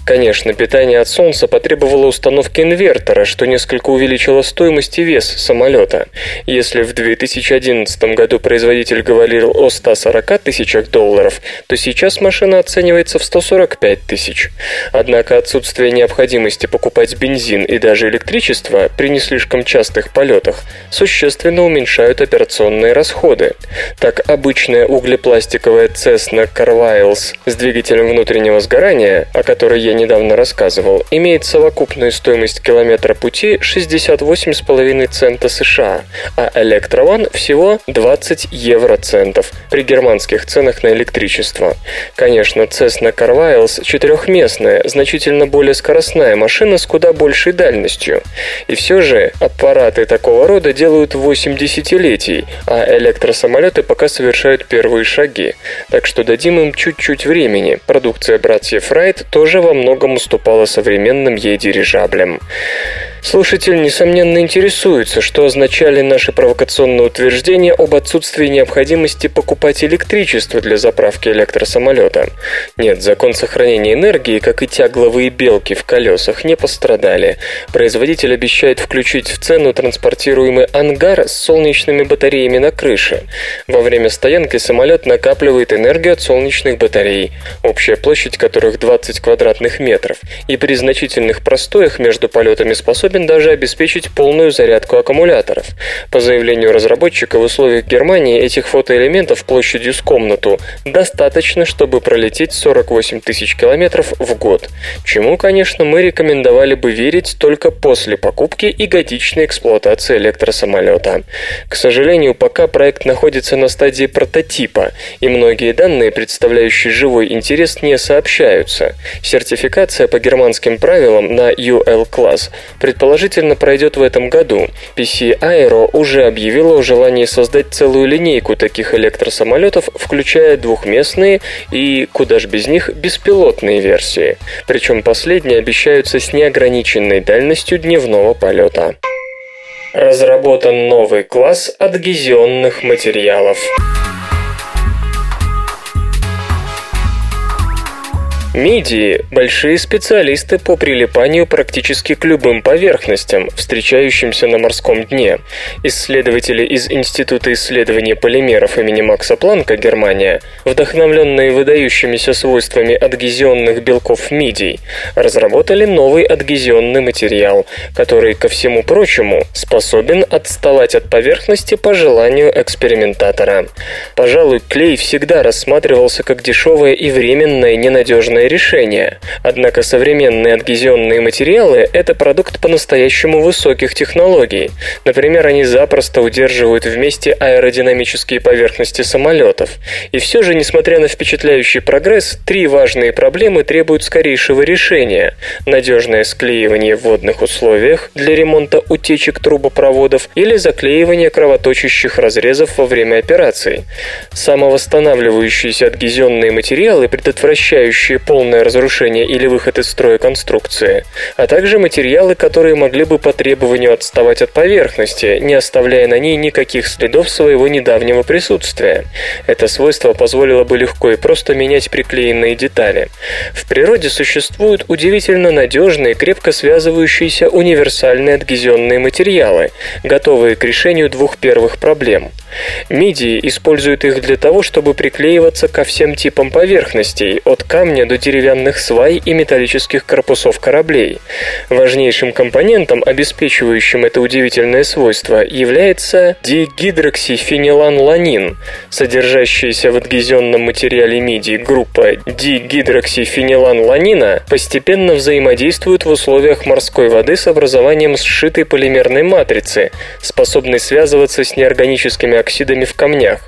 Конечно, питание от солнца потребовало установки инвертора, что несколько увеличило стоимость и вес самолета. Если в 2011 году производитель говорил о 140 тысячах долларов, то сейчас машина оценивается в 145 тысяч. Однако отсутствие необходимости покупать бензин и даже электричество при не слишком частых полетах существенно уменьшают операционные расходы. Так, обычная углепластиковая Cessna Carviles с двигателем внутреннего сгорания, о которой я недавно рассказывал, имеет совокупную стоимость километра пути 68,5 цента США, а One всего 20 евроцентов при германских ценах на электричество. Конечно, Cessna Carviles четырехместная, значительно более скоростная машина с куда большей дальностью. И все же аппараты такого рода делают 8 десятилетий, а электросамолеты пока совершают первые шаги. Так что дадим им чуть-чуть времени. Продукция братьев Райт тоже во многом уступала современным ей дирижаблям. Слушатель, несомненно, интересуется, что означали наши провокационные утверждения об отсутствии необходимости покупать электричество для заправки электросамолета. Нет, закон сохранения энергии, как и тягловые белки в колесах, не пострадали. Производитель обещает включить в цену транспортируемый ангар с солнечными батареями на крыше. Во время стоянки самолет накапливает энергию от солнечных батарей, общая площадь которых 20 квадратных метров, и при значительных простоях между полетами способен способен даже обеспечить полную зарядку аккумуляторов. По заявлению разработчика, в условиях Германии этих фотоэлементов площадью с комнату достаточно, чтобы пролететь 48 тысяч километров в год, чему, конечно, мы рекомендовали бы верить только после покупки и годичной эксплуатации электросамолета. К сожалению, пока проект находится на стадии прототипа, и многие данные, представляющие живой интерес, не сообщаются. Сертификация по германским правилам на UL-класс предполагает предположительно пройдет в этом году. PC Aero уже объявила о желании создать целую линейку таких электросамолетов, включая двухместные и, куда ж без них, беспилотные версии. Причем последние обещаются с неограниченной дальностью дневного полета. Разработан новый класс адгезионных материалов. Мидии – большие специалисты по прилипанию практически к любым поверхностям, встречающимся на морском дне. Исследователи из Института исследования полимеров имени Макса Планка, Германия, вдохновленные выдающимися свойствами адгезионных белков мидий, разработали новый адгезионный материал, который, ко всему прочему, способен отставать от поверхности по желанию экспериментатора. Пожалуй, клей всегда рассматривался как дешевое и временное ненадежное решение. Однако современные адгезионные материалы – это продукт по-настоящему высоких технологий. Например, они запросто удерживают вместе аэродинамические поверхности самолетов. И все же, несмотря на впечатляющий прогресс, три важные проблемы требуют скорейшего решения. Надежное склеивание в водных условиях для ремонта утечек трубопроводов или заклеивание кровоточащих разрезов во время операций. Самовосстанавливающиеся адгезионные материалы, предотвращающие полное разрушение или выход из строя конструкции, а также материалы, которые могли бы по требованию отставать от поверхности, не оставляя на ней никаких следов своего недавнего присутствия. Это свойство позволило бы легко и просто менять приклеенные детали. В природе существуют удивительно надежные, крепко связывающиеся универсальные адгезионные материалы, готовые к решению двух первых проблем. Мидии используют их для того, чтобы приклеиваться ко всем типам поверхностей, от камня до деревянных свай и металлических корпусов кораблей. Важнейшим компонентом, обеспечивающим это удивительное свойство, является дигидроксифениланланин, содержащаяся в адгезионном материале мидии группа дигидроксифениланланина постепенно взаимодействует в условиях морской воды с образованием сшитой полимерной матрицы, способной связываться с неорганическими оксидами в камнях.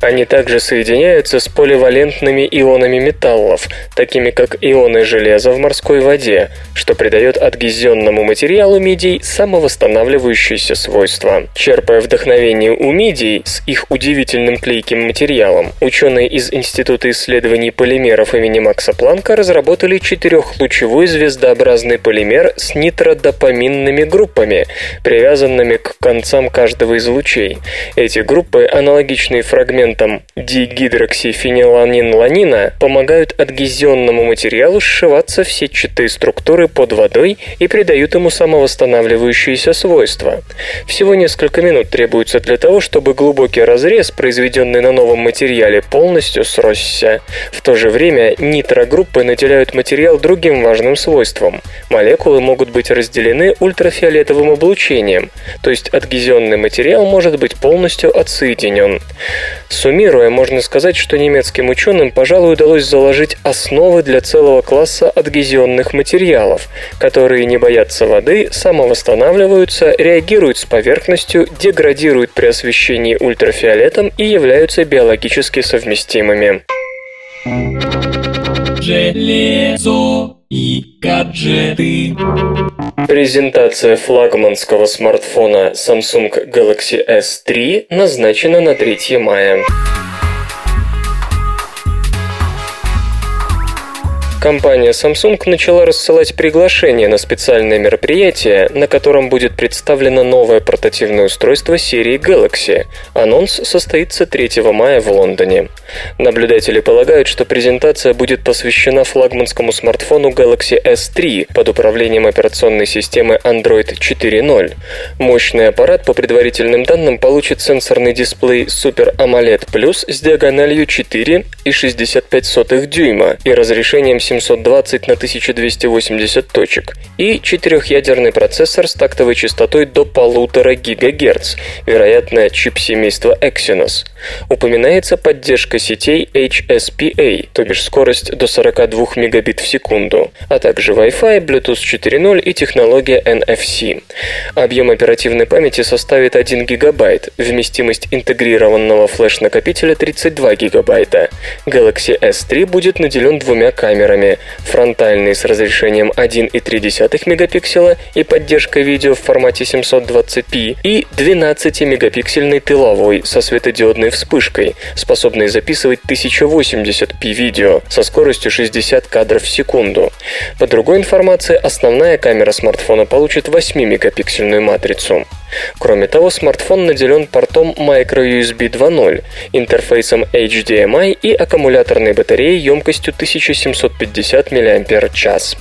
Они также соединяются с поливалентными ионами металлов, такими как ионы железа в морской воде, что придает адгезионному материалу мидий самовосстанавливающиеся свойства. Черпая вдохновение у мидий с их удивительным клейким материалом, ученые из Института исследований полимеров имени Макса Планка разработали четырехлучевой звездообразный полимер с нитродопаминными группами, привязанными к концам каждого из лучей. Эти группы, аналогичные фрагментам дигидроксифениланин-ланина помогают адгезионному материалу сшиваться в сетчатые структуры под водой и придают ему самовосстанавливающиеся свойства. Всего несколько минут требуется для того, чтобы глубокий разрез, произведенный на новом материале, полностью сросся. В то же время нитрогруппы наделяют материал другим важным свойством. Молекулы могут быть разделены ультрафиолетовым облучением, то есть адгезионный материал может быть полностью отсоединен. Суммируя, можно сказать, что немецким ученым, пожалуй, удалось заложить основы для целого класса адгезионных материалов, которые не боятся воды, самовосстанавливаются, реагируют с поверхностью, деградируют при освещении ультрафиолетом и являются биологически совместимыми. Железо и гаджеты. Презентация флагманского смартфона Samsung Galaxy S3 назначена на 3 мая. Компания Samsung начала рассылать приглашение на специальное мероприятие, на котором будет представлено новое портативное устройство серии Galaxy. Анонс состоится 3 мая в Лондоне. Наблюдатели полагают, что презентация будет посвящена флагманскому смартфону Galaxy S3 под управлением операционной системы Android 4.0. Мощный аппарат, по предварительным данным, получит сенсорный дисплей Super AMOLED Plus с диагональю 4,65 дюйма и разрешением 720 на 1280 точек и четырехъядерный процессор с тактовой частотой до полутора ГГц, вероятно, чип семейства Exynos. Упоминается поддержка сетей HSPA, то бишь скорость до 42 мегабит в секунду, а также Wi-Fi, Bluetooth 4.0 и технология NFC. Объем оперативной памяти составит 1 гигабайт, вместимость интегрированного флеш-накопителя 32 гигабайта. Galaxy S3 будет наделен двумя камерами, фронтальной с разрешением 1,3 мегапикселя и поддержкой видео в формате 720p и 12-мегапиксельной тыловой со светодиодной вспышкой, способной записывать 1080p видео со скоростью 60 кадров в секунду. По другой информации, основная камера смартфона получит 8-мегапиксельную матрицу. Кроме того, смартфон наделен портом microUSB 2.0, интерфейсом HDMI и аккумуляторной батареей емкостью 1750 мАч.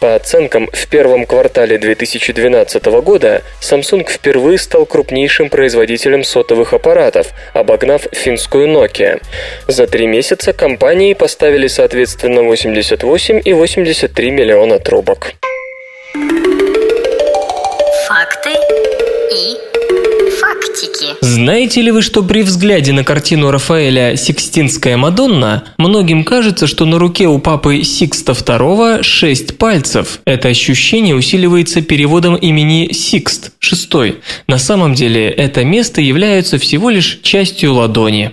По оценкам, в первом квартале 2012 года Samsung впервые стал крупнейшим производителем сотовых аппаратов, обогнав финскую Nokia. За три месяца компании поставили соответственно 88 и 83 миллиона трубок. Факты и фактики. Знаете ли вы, что при взгляде на картину Рафаэля «Сикстинская Мадонна» многим кажется, что на руке у папы Сикста II шесть пальцев? Это ощущение усиливается переводом имени Сикст, шестой. На самом деле это место является всего лишь частью ладони.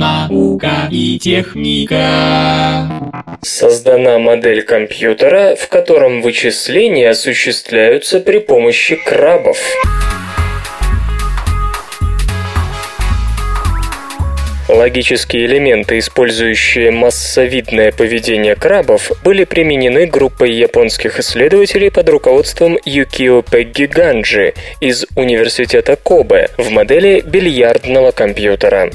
Наука и техника. Создана модель компьютера, в котором вычисления осуществляются при помощи крабов. Логические элементы, использующие массовидное поведение крабов, были применены группой японских исследователей под руководством Юкио Пегги Ганджи из Университета Кобе в модели бильярдного компьютера.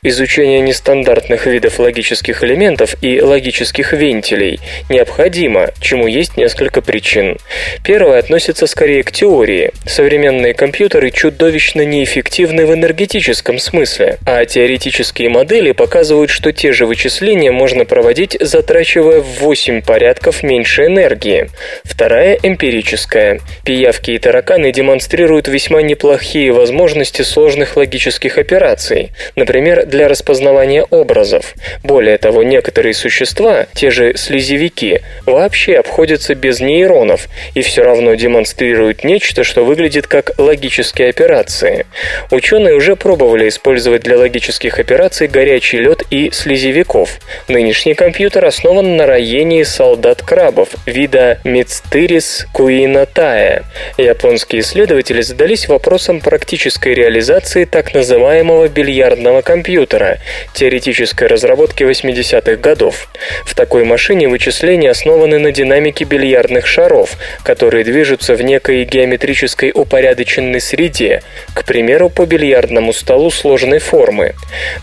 Изучение нестандартных видов логических элементов и логических вентилей необходимо, чему есть несколько причин. Первое относится скорее к теории. Современные компьютеры чудовищно неэффективны в энергетическом смысле, а теоретически Математические модели показывают, что те же вычисления можно проводить, затрачивая в 8 порядков меньше энергии. Вторая – эмпирическая. Пиявки и тараканы демонстрируют весьма неплохие возможности сложных логических операций, например, для распознавания образов. Более того, некоторые существа, те же слезевики, вообще обходятся без нейронов и все равно демонстрируют нечто, что выглядит как логические операции. Ученые уже пробовали использовать для логических операций операций «Горячий лед» и «Слезевиков». Нынешний компьютер основан на роении солдат-крабов вида Мицтырис куинатая. Японские исследователи задались вопросом практической реализации так называемого бильярдного компьютера, теоретической разработки 80-х годов. В такой машине вычисления основаны на динамике бильярдных шаров, которые движутся в некой геометрической упорядоченной среде, к примеру, по бильярдному столу сложной формы.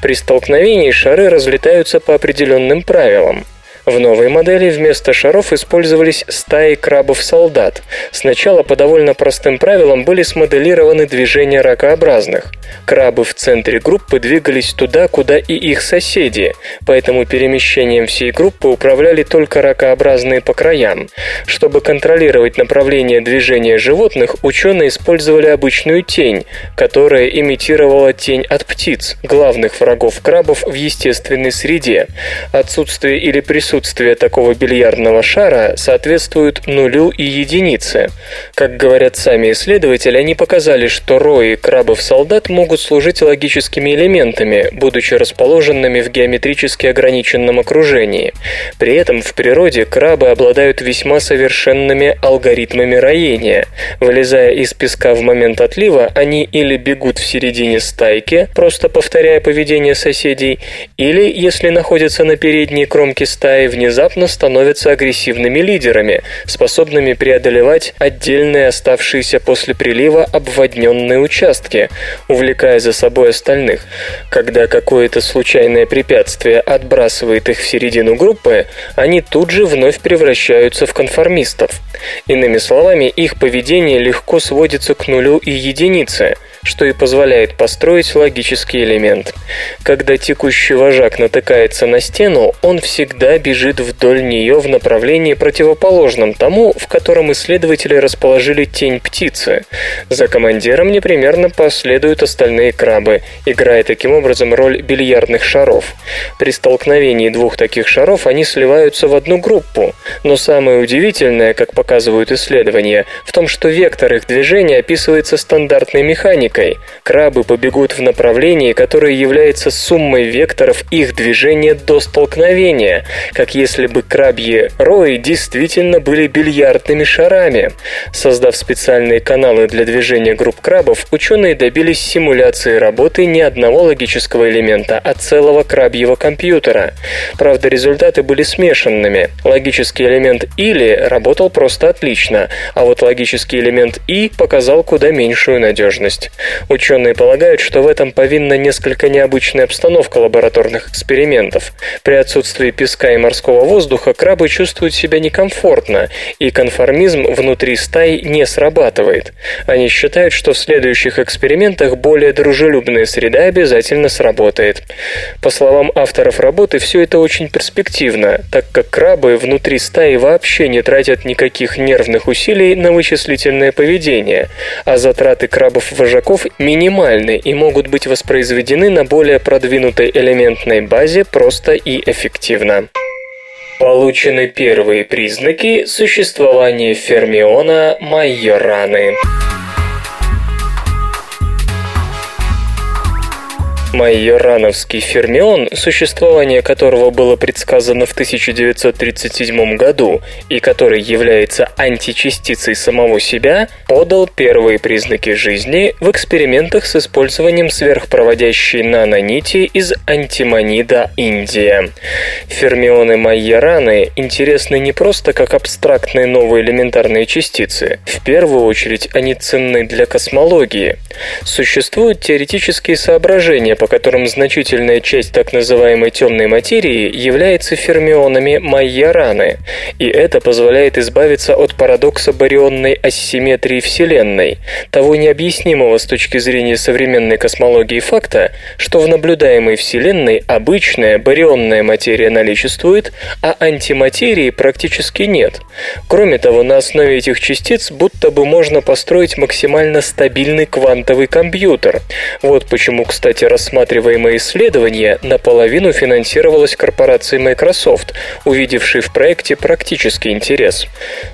При при столкновении шары разлетаются по определенным правилам. В новой модели вместо шаров использовались стаи крабов-солдат. Сначала по довольно простым правилам были смоделированы движения ракообразных. Крабы в центре группы двигались туда, куда и их соседи, поэтому перемещением всей группы управляли только ракообразные по краям. Чтобы контролировать направление движения животных, ученые использовали обычную тень, которая имитировала тень от птиц, главных врагов крабов в естественной среде. Отсутствие или присутствие присутствие такого бильярдного шара соответствует нулю и единице. Как говорят сами исследователи, они показали, что рои крабов-солдат могут служить логическими элементами, будучи расположенными в геометрически ограниченном окружении. При этом в природе крабы обладают весьма совершенными алгоритмами роения. Вылезая из песка в момент отлива, они или бегут в середине стайки, просто повторяя поведение соседей, или, если находятся на передней кромке стаи, и внезапно становятся агрессивными лидерами, способными преодолевать отдельные оставшиеся после прилива обводненные участки, увлекая за собой остальных. Когда какое-то случайное препятствие отбрасывает их в середину группы, они тут же вновь превращаются в конформистов. Иными словами, их поведение легко сводится к нулю и единице – что и позволяет построить логический элемент. Когда текущий вожак натыкается на стену, он всегда бежит вдоль нее в направлении противоположном тому, в котором исследователи расположили тень птицы. За командиром непременно последуют остальные крабы, играя таким образом роль бильярдных шаров. При столкновении двух таких шаров они сливаются в одну группу, но самое удивительное, как показывают исследования, в том, что вектор их движения описывается стандартной механикой, логикой. Крабы побегут в направлении, которое является суммой векторов их движения до столкновения. как если бы крабьи рои действительно были бильярдными шарами. Создав специальные каналы для движения групп крабов, ученые добились симуляции работы не одного логического элемента, а целого крабьего компьютера. Правда, результаты были смешанными. Логический элемент «или» работал просто отлично, а вот логический элемент «и» показал куда меньшую надежность. Ученые полагают, что в этом повинна несколько необычная обстановка лабораторных экспериментов. При отсутствии песка и морского воздуха крабы чувствуют себя некомфортно, и конформизм внутри стаи не срабатывает. Они считают, что в следующих экспериментах более дружелюбная среда обязательно сработает. По словам авторов работы, все это очень перспективно, так как крабы внутри стаи вообще не тратят никаких нервных усилий на вычислительное поведение, а затраты крабов-вожаков минимальны и могут быть воспроизведены на более продвинутой элементной базе просто и эффективно. Получены первые признаки существования фермиона Майораны. Майорановский фермион, существование которого было предсказано в 1937 году и который является античастицей самого себя, подал первые признаки жизни в экспериментах с использованием сверхпроводящей нанонити из антимонида Индия. Фермионы Майораны интересны не просто как абстрактные новые элементарные частицы. В первую очередь они ценны для космологии. Существуют теоретические соображения, по которым значительная часть так называемой темной материи является фермионами Майораны, и это позволяет избавиться от парадокса барионной асимметрии Вселенной, того необъяснимого с точки зрения современной космологии факта, что в наблюдаемой Вселенной обычная барионная материя наличествует, а антиматерии практически нет. Кроме того, на основе этих частиц будто бы можно построить максимально стабильный квантовый компьютер. Вот почему, кстати, рассматривать рассматриваемое исследование наполовину финансировалось корпорацией Microsoft, увидевшей в проекте практический интерес.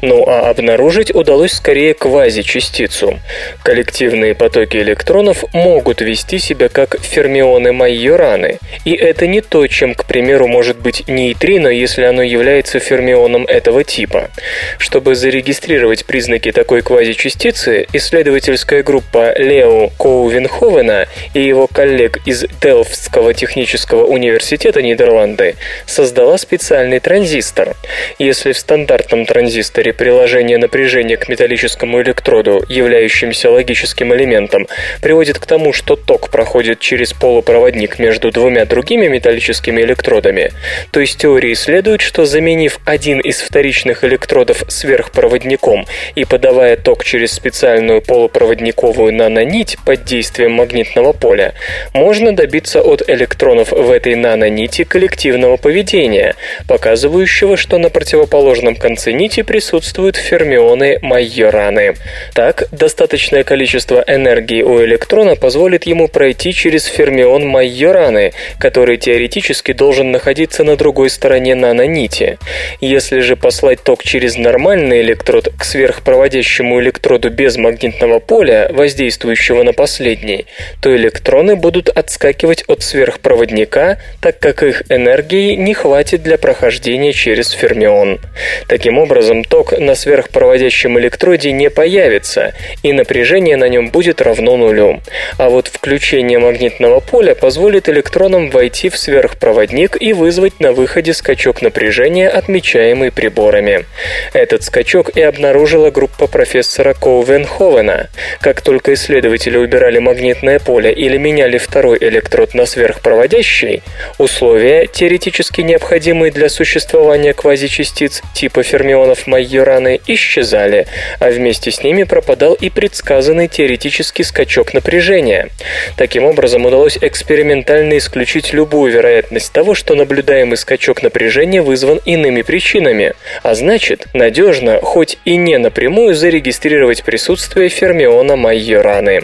Ну а обнаружить удалось скорее квазичастицу. Коллективные потоки электронов могут вести себя как фермионы Майораны, и это не то, чем, к примеру, может быть нейтрино, если оно является фермионом этого типа. Чтобы зарегистрировать признаки такой квазичастицы, исследовательская группа Лео Коувенховена и его коллег из Делфтского технического университета Нидерланды создала специальный транзистор. Если в стандартном транзисторе приложение напряжения к металлическому электроду, являющимся логическим элементом, приводит к тому, что ток проходит через полупроводник между двумя другими металлическими электродами, то из теории следует, что заменив один из вторичных электродов сверхпроводником и подавая ток через специальную полупроводниковую нанонить под действием магнитного поля, можно можно добиться от электронов в этой нанонити коллективного поведения, показывающего, что на противоположном конце нити присутствуют фермионы Майораны. Так, достаточное количество энергии у электрона позволит ему пройти через фермион Майораны, который теоретически должен находиться на другой стороне нанонити. Если же послать ток через нормальный электрод к сверхпроводящему электроду без магнитного поля, воздействующего на последний, то электроны будут отскакивать от сверхпроводника, так как их энергии не хватит для прохождения через фермион. Таким образом, ток на сверхпроводящем электроде не появится, и напряжение на нем будет равно нулю. А вот включение магнитного поля позволит электронам войти в сверхпроводник и вызвать на выходе скачок напряжения, отмечаемый приборами. Этот скачок и обнаружила группа профессора Коувенховена. Как только исследователи убирали магнитное поле или меняли второй электрод на сверхпроводящий, условия, теоретически необходимые для существования квазичастиц типа фермионов Майораны, исчезали, а вместе с ними пропадал и предсказанный теоретический скачок напряжения. Таким образом, удалось экспериментально исключить любую вероятность того, что наблюдаемый скачок напряжения вызван иными причинами, а значит, надежно, хоть и не напрямую, зарегистрировать присутствие фермиона Майораны.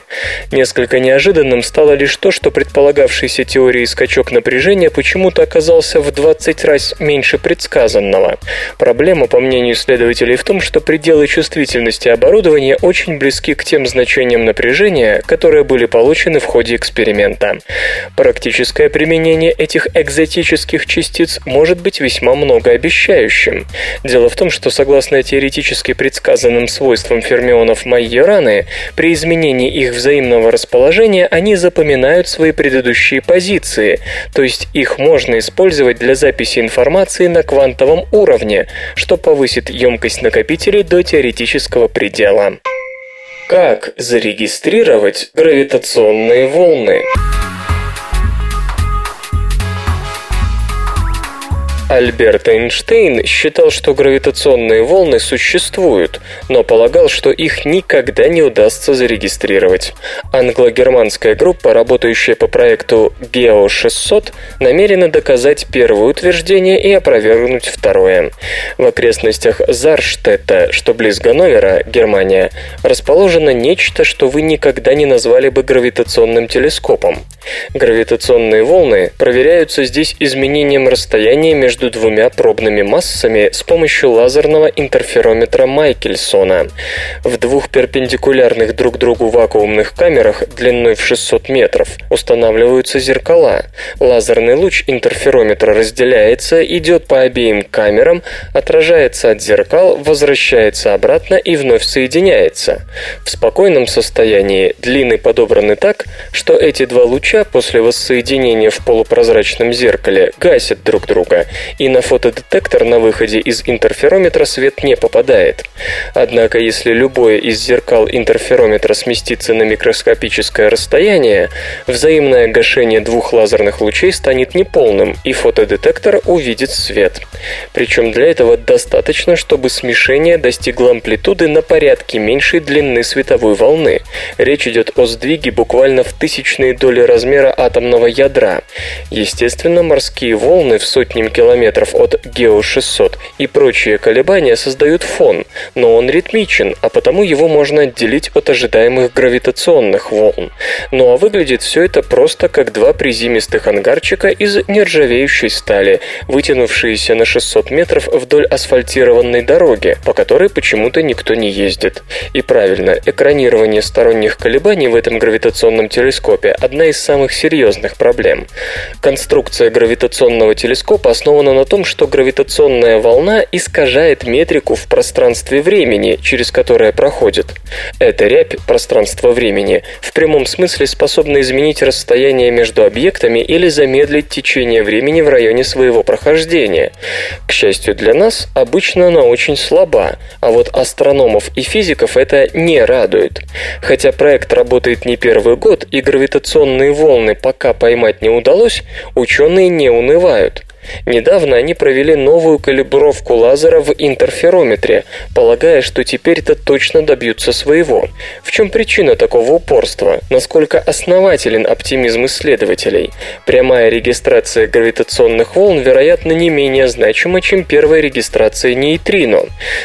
Несколько неожиданным стало лишь то, что предполагавшейся теории скачок напряжения почему-то оказался в 20 раз меньше предсказанного. Проблема, по мнению исследователей, в том, что пределы чувствительности оборудования очень близки к тем значениям напряжения, которые были получены в ходе эксперимента. Практическое применение этих экзотических частиц может быть весьма многообещающим. Дело в том, что согласно теоретически предсказанным свойствам фермионов Майораны, при изменении их взаимного расположения они запоминают свои предыдущие позиции, то есть их можно использовать для записи информации на квантовом уровне, что повысит емкость накопителей до теоретического предела. Как зарегистрировать гравитационные волны? Альберт Эйнштейн считал, что гравитационные волны существуют, но полагал, что их никогда не удастся зарегистрировать. Англо-германская группа, работающая по проекту GEO-600, намерена доказать первое утверждение и опровергнуть второе. В окрестностях Зарштетта, что близ Ганновера, Германия, расположено нечто, что вы никогда не назвали бы гравитационным телескопом. Гравитационные волны проверяются здесь изменением расстояния между между двумя пробными массами с помощью лазерного интерферометра Майкельсона. В двух перпендикулярных друг другу вакуумных камерах длиной в 600 метров устанавливаются зеркала. Лазерный луч интерферометра разделяется, идет по обеим камерам, отражается от зеркал, возвращается обратно и вновь соединяется. В спокойном состоянии длины подобраны так, что эти два луча после воссоединения в полупрозрачном зеркале гасят друг друга и на фотодетектор на выходе из интерферометра свет не попадает. Однако, если любое из зеркал интерферометра сместится на микроскопическое расстояние, взаимное гашение двух лазерных лучей станет неполным, и фотодетектор увидит свет. Причем для этого достаточно, чтобы смешение достигло амплитуды на порядке меньшей длины световой волны. Речь идет о сдвиге буквально в тысячные доли размера атомного ядра. Естественно, морские волны в сотням километров километров от Гео-600 и прочие колебания создают фон, но он ритмичен, а потому его можно отделить от ожидаемых гравитационных волн. Ну а выглядит все это просто как два приземистых ангарчика из нержавеющей стали, вытянувшиеся на 600 метров вдоль асфальтированной дороги, по которой почему-то никто не ездит. И правильно, экранирование сторонних колебаний в этом гравитационном телескопе – одна из самых серьезных проблем. Конструкция гравитационного телескопа основана основана на том, что гравитационная волна искажает метрику в пространстве времени, через которое проходит. Эта рябь пространства-времени в прямом смысле способна изменить расстояние между объектами или замедлить течение времени в районе своего прохождения. К счастью для нас, обычно она очень слаба, а вот астрономов и физиков это не радует. Хотя проект работает не первый год и гравитационные волны пока поймать не удалось, ученые не унывают. Недавно они провели новую калибровку лазера в интерферометре, полагая, что теперь-то точно добьются своего. В чем причина такого упорства? Насколько основателен оптимизм исследователей? Прямая регистрация гравитационных волн, вероятно, не менее значима, чем первая регистрация нейтрино.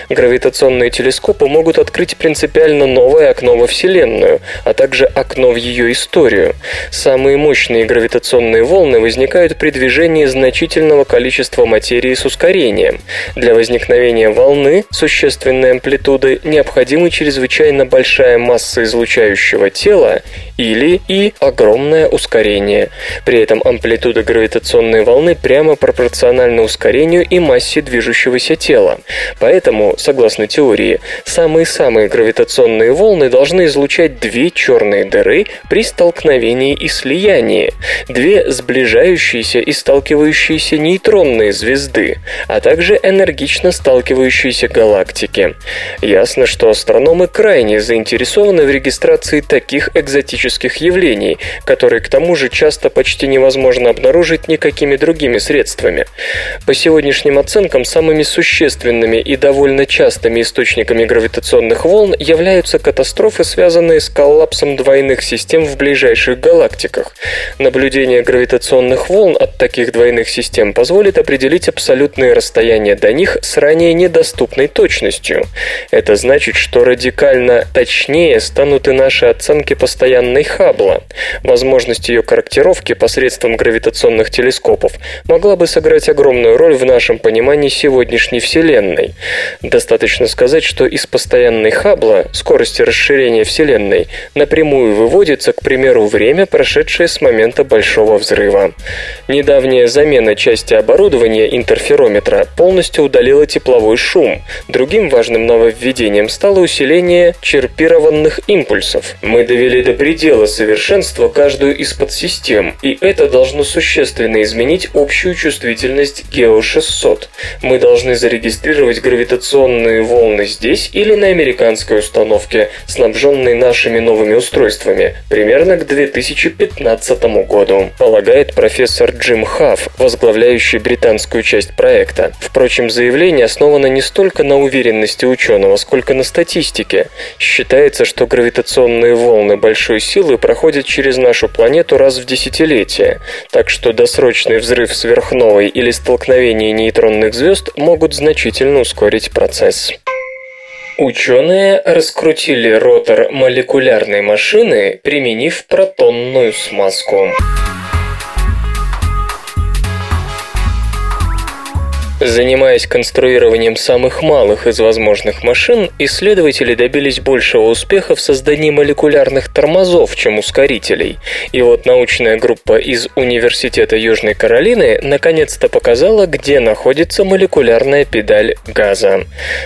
Гравитационные телескопы могут открыть принципиально новое окно во Вселенную, а также окно в ее историю. Самые мощные гравитационные волны возникают при движении значительно огромного количества материи с ускорением. Для возникновения волны существенной амплитуды необходима чрезвычайно большая масса излучающего тела или и огромное ускорение. При этом амплитуда гравитационной волны прямо пропорциональна ускорению и массе движущегося тела. Поэтому, согласно теории, самые-самые гравитационные волны должны излучать две черные дыры при столкновении и слиянии, две сближающиеся и сталкивающиеся нейтронные звезды, а также энергично сталкивающиеся галактики. Ясно, что астрономы крайне заинтересованы в регистрации таких экзотических явлений, которые к тому же часто почти невозможно обнаружить никакими другими средствами. По сегодняшним оценкам самыми существенными и довольно частыми источниками гравитационных волн являются катастрофы, связанные с коллапсом двойных систем в ближайших галактиках. Наблюдение гравитационных волн от таких двойных систем позволит определить абсолютные расстояния до них с ранее недоступной точностью. Это значит, что радикально точнее станут и наши оценки постоянной вселенной Хаббла. Возможность ее корректировки посредством гравитационных телескопов могла бы сыграть огромную роль в нашем понимании сегодняшней Вселенной. Достаточно сказать, что из постоянной Хаббла скорости расширения Вселенной напрямую выводится, к примеру, время, прошедшее с момента Большого взрыва. Недавняя замена части оборудования интерферометра полностью удалила тепловой шум. Другим важным нововведением стало усиление черпированных импульсов. Мы довели до предела совершенства каждую из подсистем, и это должно существенно изменить общую чувствительность Geo 600. Мы должны зарегистрировать гравитационные волны здесь или на американской установке, снабженной нашими новыми устройствами, примерно к 2015 году, полагает профессор Джим Хафф, возглавляющий британскую часть проекта. Впрочем, заявление основано не столько на уверенности ученого, сколько на статистике. Считается, что гравитационные волны большой силы проходят через нашу планету раз в десятилетие, так что досрочный взрыв сверхновой или столкновение нейтронных звезд могут значительно ускорить процесс. Ученые раскрутили ротор молекулярной машины, применив протонную смазку. Занимаясь конструированием самых малых из возможных машин, исследователи добились большего успеха в создании молекулярных тормозов, чем ускорителей. И вот научная группа из Университета Южной Каролины наконец-то показала, где находится молекулярная педаль газа.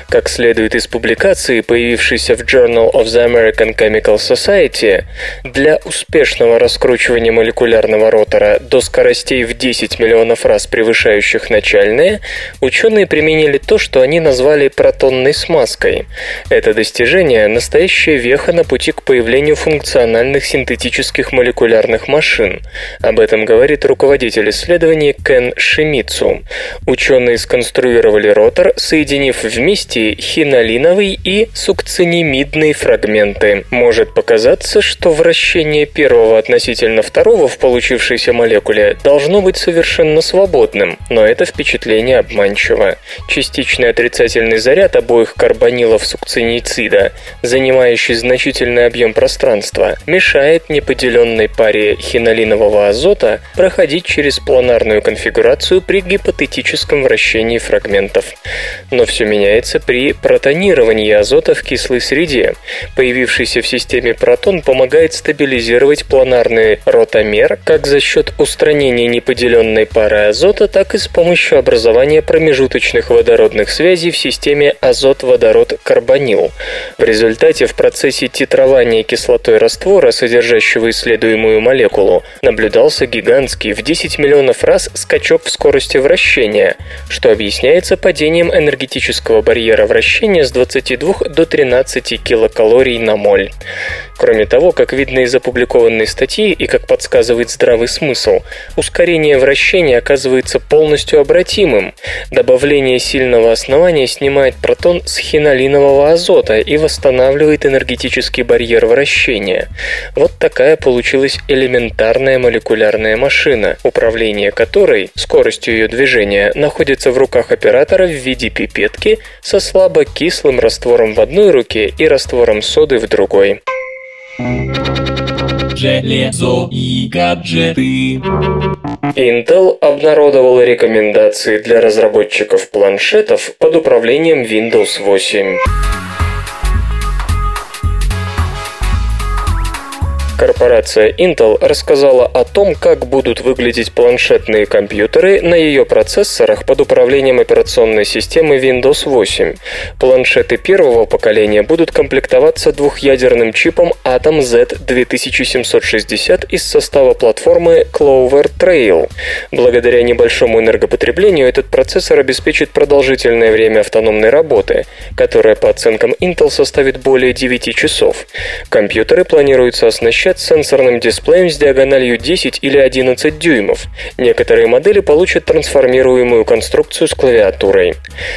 Как следует из публикации, появившейся в Journal of the American Chemical Society, для успешного раскручивания молекулярного ротора до скоростей в 10 миллионов раз превышающих начальные – ученые применили то, что они назвали протонной смазкой. Это достижение – настоящая веха на пути к появлению функциональных синтетических молекулярных машин. Об этом говорит руководитель исследований Кен Шимицу. Ученые сконструировали ротор, соединив вместе хинолиновый и сукцинимидные фрагменты. Может показаться, что вращение первого относительно второго в получившейся молекуле должно быть совершенно свободным, но это впечатление обманчиво обманчиво. Частичный отрицательный заряд обоих карбонилов сукциницида, занимающий значительный объем пространства, мешает неподеленной паре хинолинового азота проходить через планарную конфигурацию при гипотетическом вращении фрагментов. Но все меняется при протонировании азота в кислой среде. Появившийся в системе протон помогает стабилизировать планарный ротомер как за счет устранения неподеленной пары азота, так и с помощью образования промежуточных водородных связей в системе азот-водород-карбонил. В результате в процессе титрования кислотой раствора, содержащего исследуемую молекулу, наблюдался гигантский в 10 миллионов раз скачок в скорости вращения, что объясняется падением энергетического барьера вращения с 22 до 13 килокалорий на моль. Кроме того, как видно из опубликованной статьи и как подсказывает здравый смысл, ускорение вращения оказывается полностью обратимым. Добавление сильного основания снимает протон с хинолинового азота и восстанавливает энергетический барьер вращения. Вот такая получилась элементарная молекулярная машина, управление которой, скоростью ее движения, находится в руках оператора в виде пипетки со слабокислым раствором в одной руке и раствором соды в другой. Железо и гаджеты. Intel обнародовал рекомендации для разработчиков планшетов под управлением Windows 8. Корпорация Intel рассказала о том, как будут выглядеть планшетные компьютеры на ее процессорах под управлением операционной системы Windows 8. Планшеты первого поколения будут комплектоваться двухъядерным чипом Atom Z2760 из состава платформы Clover Trail. Благодаря небольшому энергопотреблению этот процессор обеспечит продолжительное время автономной работы, которое по оценкам Intel составит более 9 часов. Компьютеры планируется оснащать оснащать сенсорным дисплеем с диагональю 10 или 11 дюймов. Некоторые модели получат трансформируемую конструкцию с клавиатурой.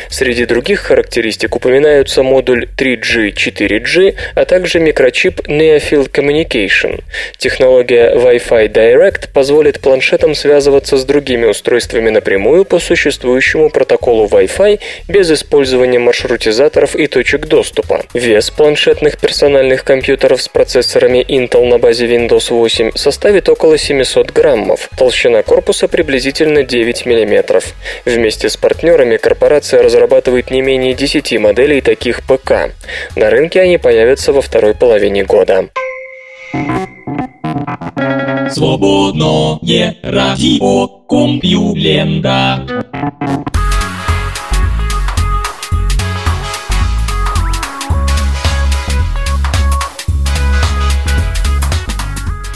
Среди других характеристик упоминаются модуль 3G, 4G, а также микрочип Near Communication. Технология Wi-Fi Direct позволит планшетам связываться с другими устройствами напрямую по существующему протоколу Wi-Fi без использования маршрутизаторов и точек доступа. Вес планшетных персональных компьютеров с процессорами Intel на на базе Windows 8 составит около 700 граммов, толщина корпуса приблизительно 9 мм. Вместе с партнерами корпорация разрабатывает не менее 10 моделей таких ПК. На рынке они появятся во второй половине года. Свободное радио Компьюлента.